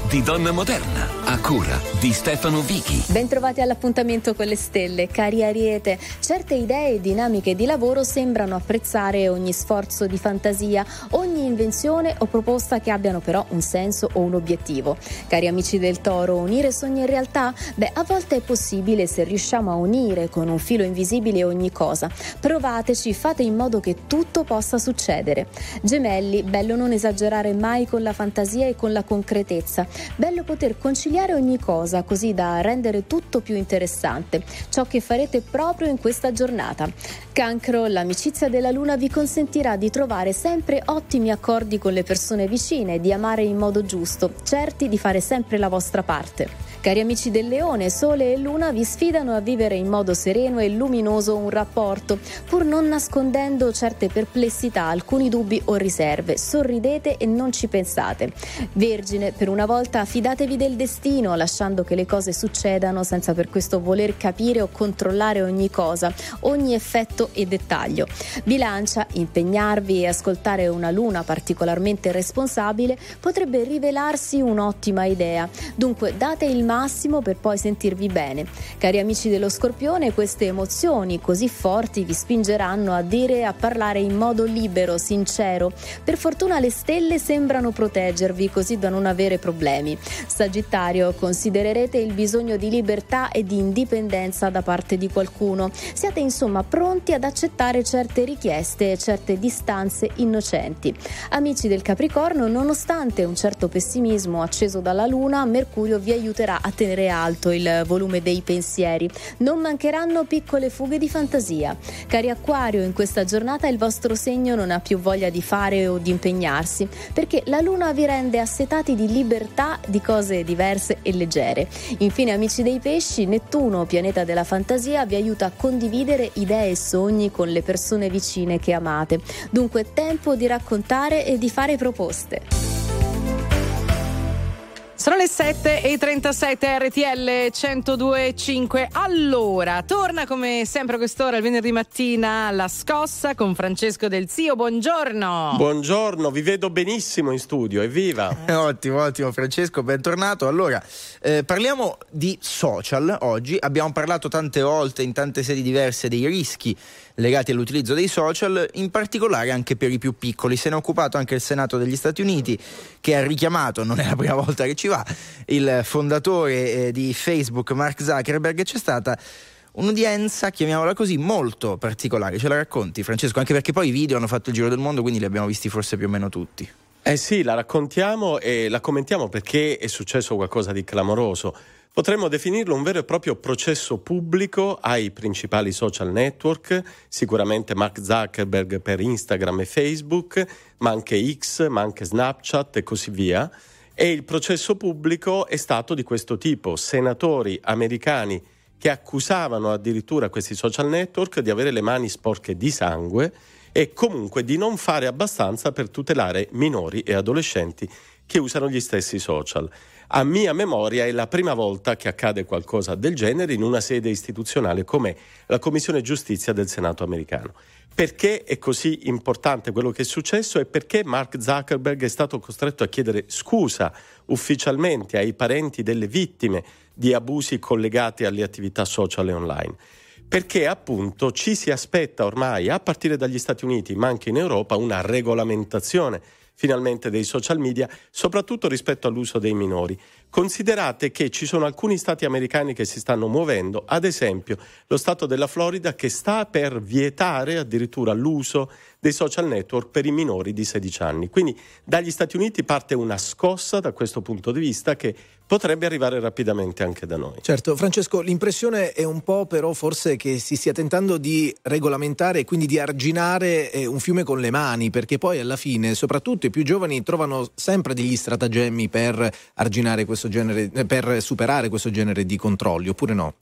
di Donna Moderna, cura di Stefano Vichi.
Bentrovati all'appuntamento con le stelle, cari Ariete. Certe idee e dinamiche di lavoro sembrano apprezzare ogni sforzo di fantasia, ogni invenzione o proposta che abbiano però un senso o un obiettivo. Cari amici del Toro, unire sogni e realtà? Beh, a volte è possibile se riusciamo a unire con un filo invisibile ogni cosa. Provateci, fate in modo che tutto possa succedere. Gemelli, bello non esagerare mai con la fantasia e con la concretezza. Bello poter conciliare ogni cosa così da rendere tutto più interessante. Ciò che farete proprio in questa giornata. Cancro, l'amicizia della luna vi consentirà di trovare sempre ottimi accordi con le persone vicine, di amare in modo giusto, certi di fare sempre la vostra parte. Cari amici del Leone, Sole e Luna vi sfidano a vivere in modo sereno e luminoso un rapporto, pur non nascondendo certe perplessità, alcuni dubbi o riserve. Sorridete e non ci pensate. Vergine, per una volta fidatevi del destino, lasciando che le cose succedano senza per questo voler capire o controllare ogni cosa, ogni effetto e dettaglio. Bilancia, impegnarvi e ascoltare una luna particolarmente responsabile potrebbe rivelarsi un'ottima idea. Dunque date il massimo per poi sentirvi bene. Cari amici dello Scorpione, queste emozioni così forti vi spingeranno a dire e a parlare in modo libero, sincero. Per fortuna le stelle sembrano proteggervi così da non avere problemi. Sagittario, considererete il bisogno di libertà e di indipendenza da parte di qualcuno. Siate insomma pronti ad accettare certe richieste e certe distanze innocenti. Amici del Capricorno, nonostante un certo pessimismo acceso dalla Luna, Mercurio vi aiuterà a tenere alto il volume dei pensieri. Non mancheranno piccole fughe di fantasia. Cari Acquario, in questa giornata il vostro segno non ha più voglia di fare o di impegnarsi, perché la Luna vi rende assetati di libertà, di cose diverse e leggere. Infine, amici dei pesci, Nettuno, pianeta della fantasia, vi aiuta a condividere idee e sogni con le persone vicine che amate. Dunque, tempo di raccontare e di fare proposte.
Sono le 7 e 37 RTL 1025. Allora, torna come sempre a quest'ora il venerdì mattina la scossa con Francesco Del Zio. Buongiorno.
Buongiorno, vi vedo benissimo in studio, evviva.
Eh, ottimo, ottimo Francesco, bentornato. Allora, eh, parliamo di social oggi. Abbiamo parlato tante volte in tante sedi diverse dei rischi legati all'utilizzo dei social, in particolare anche per i più piccoli. Se ne è occupato anche il Senato degli Stati Uniti, che ha richiamato, non è la prima volta che ci va, il fondatore eh, di Facebook, Mark Zuckerberg, c'è stata un'udienza, chiamiamola così, molto particolare. Ce la racconti, Francesco? Anche perché poi i video hanno fatto il giro del mondo, quindi li abbiamo visti forse più o meno tutti.
Eh sì, la raccontiamo e la commentiamo perché è successo qualcosa di clamoroso. Potremmo definirlo un vero e proprio processo pubblico ai principali social network, sicuramente Mark Zuckerberg per Instagram e Facebook, ma anche X, ma anche Snapchat e così via. E il processo pubblico è stato di questo tipo, senatori americani che accusavano addirittura questi social network di avere le mani sporche di sangue e comunque di non fare abbastanza per tutelare minori e adolescenti che usano gli stessi social. A mia memoria è la prima volta che accade qualcosa del genere in una sede istituzionale come la Commissione Giustizia del Senato americano. Perché è così importante quello che è successo e perché Mark Zuckerberg è stato costretto a chiedere scusa ufficialmente ai parenti delle vittime di abusi collegati alle attività social e online. Perché appunto ci si aspetta ormai, a partire dagli Stati Uniti, ma anche in Europa, una regolamentazione finalmente dei social media, soprattutto rispetto all'uso dei minori. Considerate che ci sono alcuni stati americani che si stanno muovendo, ad esempio lo stato della Florida che sta per vietare addirittura l'uso dei social network per i minori di 16 anni. Quindi dagli Stati Uniti parte una scossa da questo punto di vista che potrebbe arrivare rapidamente anche da noi.
Certo, Francesco, l'impressione è un po' però forse che si stia tentando di regolamentare e quindi di arginare eh, un fiume con le mani, perché poi alla fine, soprattutto i più giovani trovano sempre degli stratagemmi per arginare questo genere, per superare questo genere di controlli, oppure no?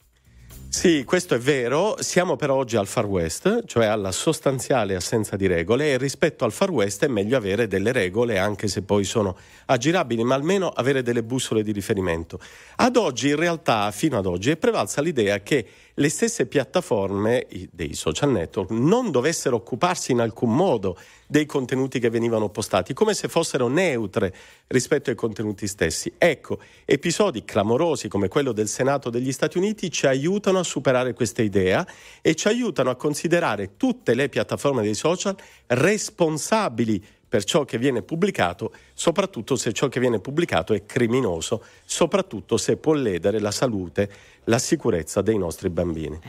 Sì, questo è vero, siamo però oggi al Far West, cioè alla sostanziale assenza di regole e rispetto al Far West è meglio avere delle regole anche se poi sono aggirabili, ma almeno avere delle bussole di riferimento. Ad oggi in realtà, fino ad oggi, è prevalsa l'idea che le stesse piattaforme dei social network non dovessero occuparsi in alcun modo dei contenuti che venivano postati, come se fossero neutre rispetto ai contenuti stessi. Ecco, episodi clamorosi come quello del Senato degli Stati Uniti ci aiutano a superare questa idea e ci aiutano a considerare tutte le piattaforme dei social responsabili per ciò che viene pubblicato, soprattutto se ciò che viene pubblicato è criminoso, soprattutto se può ledere la salute, la sicurezza dei nostri bambini.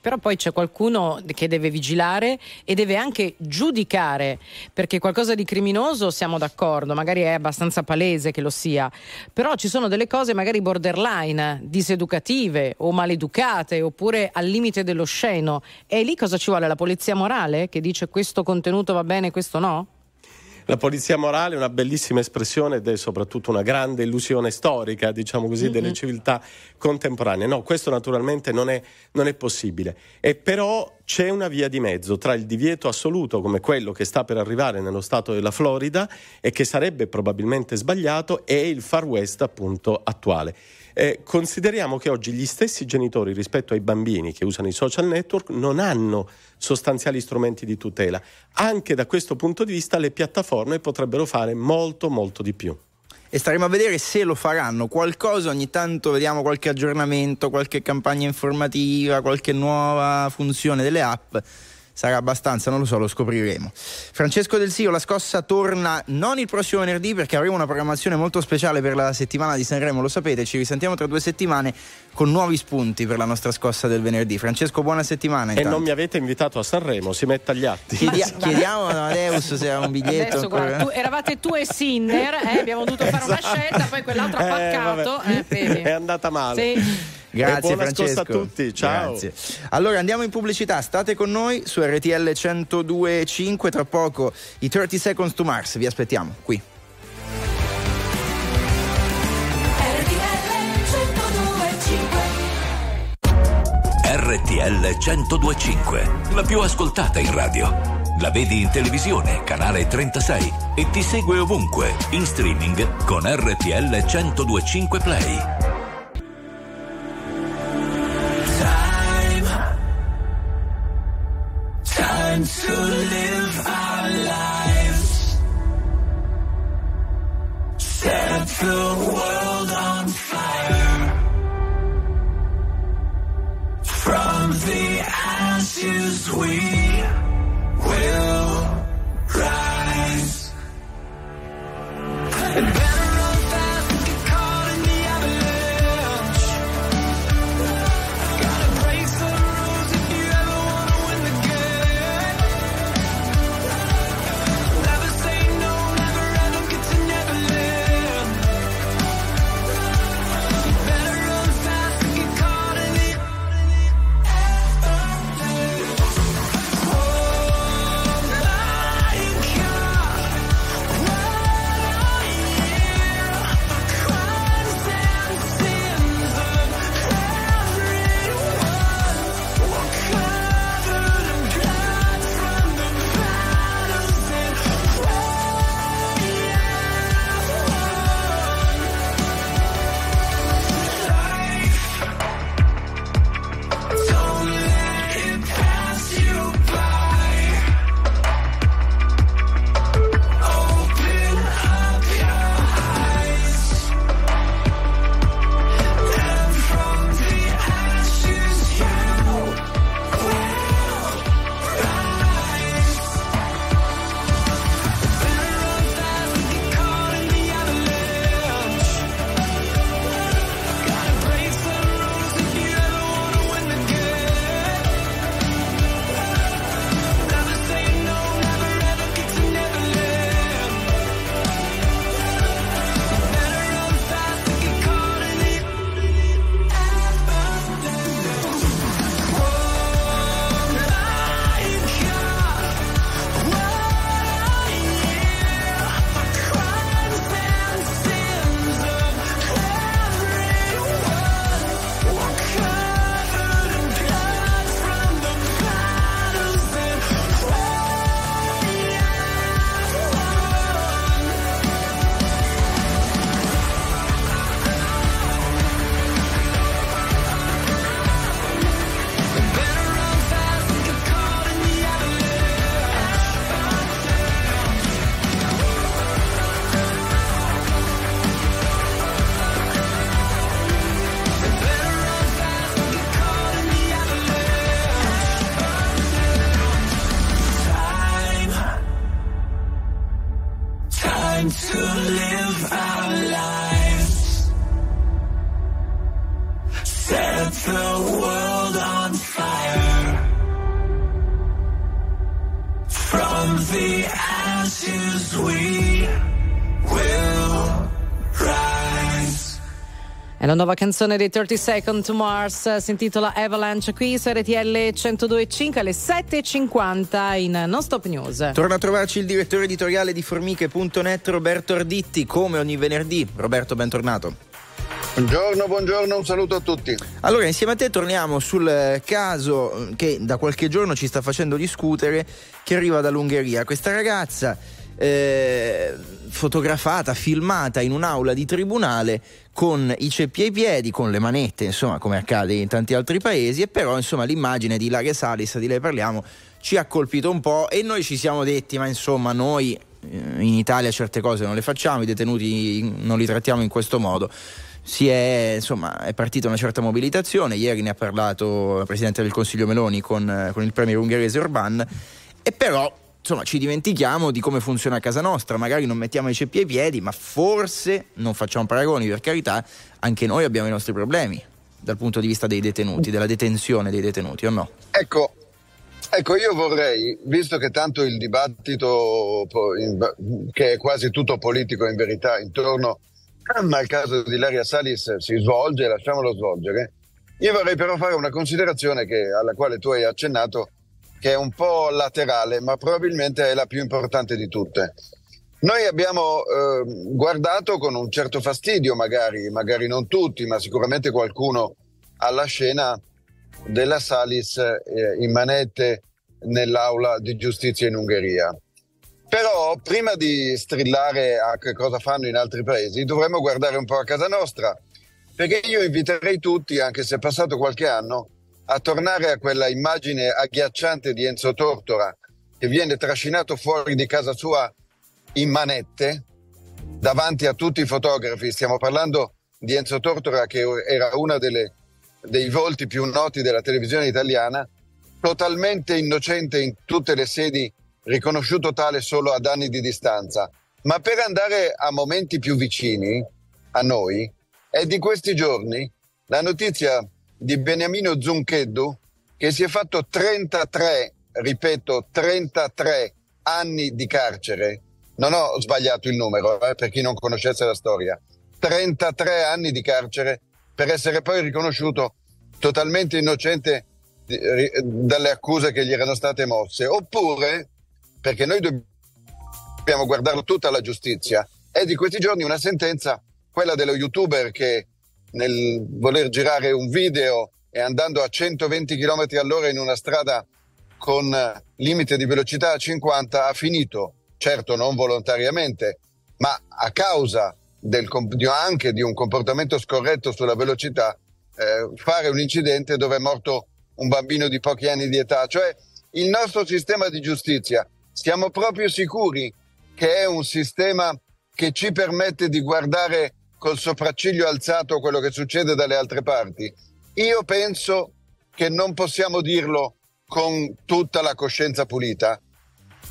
Però poi c'è qualcuno che deve vigilare e deve anche giudicare, perché qualcosa di criminoso siamo d'accordo, magari è abbastanza palese che lo sia, però ci sono delle cose magari borderline, diseducative o maleducate oppure al limite dello sceno. E lì cosa ci vuole? La polizia morale che dice questo contenuto va bene, questo no?
La polizia morale è una bellissima espressione ed è soprattutto una grande illusione storica, diciamo così, delle civiltà contemporanee. No, questo naturalmente non è, non è possibile. E però c'è una via di mezzo tra il divieto assoluto, come quello che sta per arrivare nello stato della Florida e che sarebbe probabilmente sbagliato, e il Far West appunto attuale. Eh, consideriamo che oggi gli stessi genitori rispetto ai bambini che usano i social network non hanno sostanziali strumenti di tutela. Anche da questo punto di vista le piattaforme potrebbero fare molto molto di più.
E staremo a vedere se lo faranno. Qualcosa ogni tanto vediamo qualche aggiornamento, qualche campagna informativa, qualche nuova funzione delle app. Sarà abbastanza, non lo so, lo scopriremo. Francesco Del Sio, la scossa torna non il prossimo venerdì perché avremo una programmazione molto speciale per la settimana di Sanremo, lo sapete, ci risentiamo tra due settimane con nuovi spunti per la nostra scossa del venerdì. Francesco, buona settimana.
E
intanto.
non mi avete invitato a Sanremo, si metta agli atti.
Chiedi- chiediamo a Amadeus se ha un biglietto.
Adesso guarda, tu- eravate tu e Sinner, eh, abbiamo dovuto fare una scelta, poi quell'altro ha
Eh,
paccato. Eh.
È andata male.
Sì.
Grazie Francesco.
a tutti, ciao.
Grazie. Allora andiamo in pubblicità, state con noi su RTL 102.5, tra poco i 30 Seconds to Mars, vi aspettiamo qui.
RTL 1025, la più ascoltata in radio. La vedi in televisione, canale 36 e ti segue ovunque, in streaming con RTL 1025 Play.
Time to live our lives. Set the world on fire. From the ashes we
la nuova canzone dei 30 Second to Mars, si intitola Avalanche qui su RTL 102.5 alle 7.50 in Non Stop News.
Torna a trovarci il direttore editoriale di Formiche.net Roberto Arditti, come ogni venerdì. Roberto, bentornato.
Buongiorno, buongiorno, un saluto a tutti.
Allora, insieme a te torniamo sul eh, caso eh, che da qualche giorno ci sta facendo discutere, che arriva dall'Ungheria. Questa ragazza eh, fotografata, filmata in un'aula di tribunale con i ceppi ai piedi, con le manette, insomma, come accade in tanti altri paesi, e però insomma l'immagine di Ilaria Salis, di lei parliamo, ci ha colpito un po' e noi ci siamo detti, ma insomma noi eh, in Italia certe cose non le facciamo, i detenuti non li trattiamo in questo modo. È, insomma, è partita una certa mobilitazione, ieri ne ha parlato il Presidente del Consiglio Meloni con, eh, con il Premier ungherese Orban, e però insomma, ci dimentichiamo di come funziona a casa nostra, magari non mettiamo i ceppi ai piedi, ma forse non facciamo paragoni, per carità, anche noi abbiamo i nostri problemi dal punto di vista dei detenuti, della detenzione dei detenuti, o no?
Ecco, ecco io vorrei, visto che tanto il dibattito, che è quasi tutto politico in verità, intorno al caso di Ilaria Salis si svolge, lasciamolo svolgere, io vorrei però fare una considerazione che- alla quale tu hai accennato, che è un po' laterale, ma probabilmente è la più importante di tutte. Noi abbiamo eh, guardato con un certo fastidio, magari, magari non tutti, ma sicuramente qualcuno alla scena della Salis eh, in manette nell'aula di giustizia in Ungheria. Però prima di strillare a che cosa fanno in altri paesi, dovremmo guardare un po' a casa nostra, perché io inviterei tutti, anche se è passato qualche anno, a tornare a quella immagine agghiacciante di Enzo Tortora che viene trascinato fuori di casa sua in manette davanti a tutti i fotografi. Stiamo parlando di Enzo Tortora che era uno dei volti più noti della televisione italiana, totalmente innocente in tutte le sedi, riconosciuto tale solo ad anni di distanza. Ma per andare a momenti più vicini a noi, è di questi giorni la notizia di Beniamino Zuncheddu che si è fatto 33, ripeto, 33 anni di carcere. Non ho sbagliato il numero, eh, per chi non conoscesse la storia. 33 anni di carcere per essere poi riconosciuto totalmente innocente dalle accuse che gli erano state mosse. Oppure, perché noi dobbiamo guardare tutta la giustizia, è di questi giorni una sentenza, quella dello youtuber che nel voler girare un video e andando a 120 km all'ora in una strada con eh, limite di velocità a 50 ha finito, certo non volontariamente, ma a causa del anche di un comportamento scorretto sulla velocità, eh, fare un incidente dove è morto un bambino di pochi anni di età. Cioè il nostro sistema di giustizia, siamo proprio sicuri che è un sistema che ci permette di guardare col sopracciglio alzato quello che succede dalle altre parti? Io penso che non possiamo dirlo con tutta la coscienza pulita,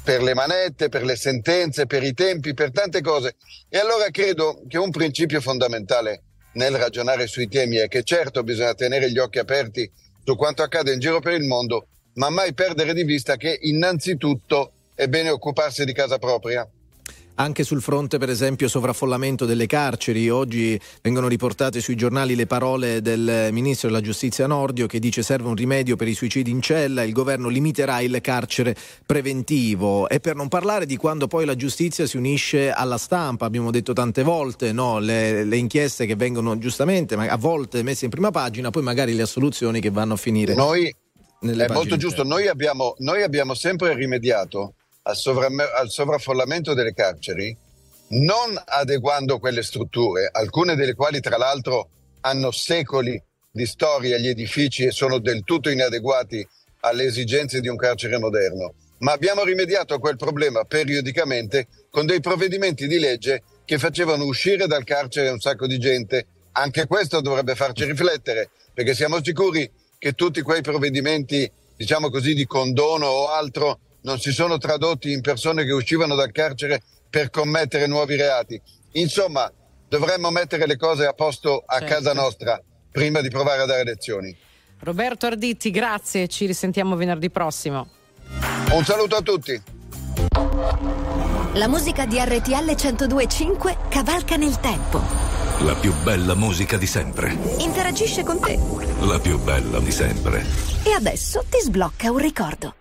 per le manette, per le sentenze, per i tempi, per tante cose. E allora credo che un principio fondamentale nel ragionare sui temi è che certo bisogna tenere gli occhi aperti su quanto accade in giro per il mondo, ma mai perdere di vista che innanzitutto è bene occuparsi di casa propria.
Anche sul fronte, per esempio, sovraffollamento delle carceri, oggi vengono riportate sui giornali le parole del ministro della giustizia Nordio che dice serve un rimedio per i suicidi in cella, il governo limiterà il carcere preventivo. E per non parlare di quando poi la giustizia si unisce alla stampa, abbiamo detto tante volte, no? le, le inchieste che vengono giustamente, ma a volte messe in prima pagina, poi magari le assoluzioni che vanno a finire.
Noi, è molto giusto, noi abbiamo, noi abbiamo sempre rimediato al, sovra- al sovraffollamento delle carceri non adeguando quelle strutture, alcune delle quali tra l'altro hanno secoli di storia, gli edifici e sono del tutto inadeguati alle esigenze di un carcere moderno, ma abbiamo rimediato a quel problema periodicamente con dei provvedimenti di legge che facevano uscire dal carcere un sacco di gente. Anche questo dovrebbe farci riflettere, perché siamo sicuri che tutti quei provvedimenti, diciamo così, di condono o altro non si sono tradotti in persone che uscivano dal carcere per commettere nuovi reati. Insomma, dovremmo mettere le cose a posto a
Certo.
casa nostra prima di provare a dare lezioni.
Roberto Arditti, grazie, ci risentiamo venerdì prossimo.
Un saluto a tutti.
La musica di RTL 1025 cavalca nel tempo.
La più bella musica di sempre.
Interagisce con te.
La più bella di sempre.
E adesso ti sblocca un ricordo.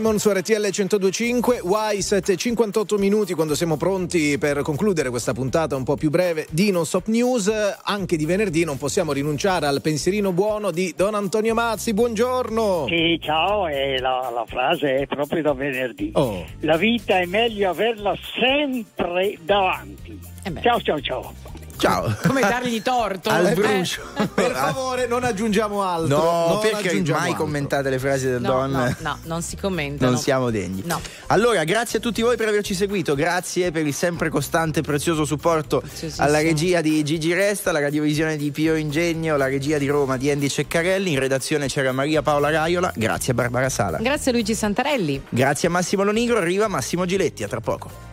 Simon su RTL 1025, Y 758 minuti quando siamo pronti per concludere questa puntata un po' più breve di Non Stop News. Anche di venerdì non possiamo rinunciare al pensierino buono di Don Antonio Mazzi. Buongiorno.
Sì, ciao, e la, la frase è proprio da venerdì.
Oh.
La vita è meglio averla sempre davanti. ciao, ciao, ciao.
Ciao.
Come dargli torto?
Al
Eh.
brucio.
Per favore, non aggiungiamo altro.
No,
non
perché mai
altro.
commentate le frasi del
No,
Don?
no, no, non si commentano.
Non siamo degni.
No.
Allora, grazie a tutti voi per averci seguito, grazie per il sempre costante e prezioso supporto alla regia di Gigi Resta, alla radiovisione di Pio Ingegno, alla regia di Roma di Andy Ceccarelli, in redazione c'era Maria Paola Raiola, grazie a Barbara Sala.
Grazie a Luigi Santarelli.
Grazie a Massimo Lonigro, arriva Massimo Giletti, a tra poco.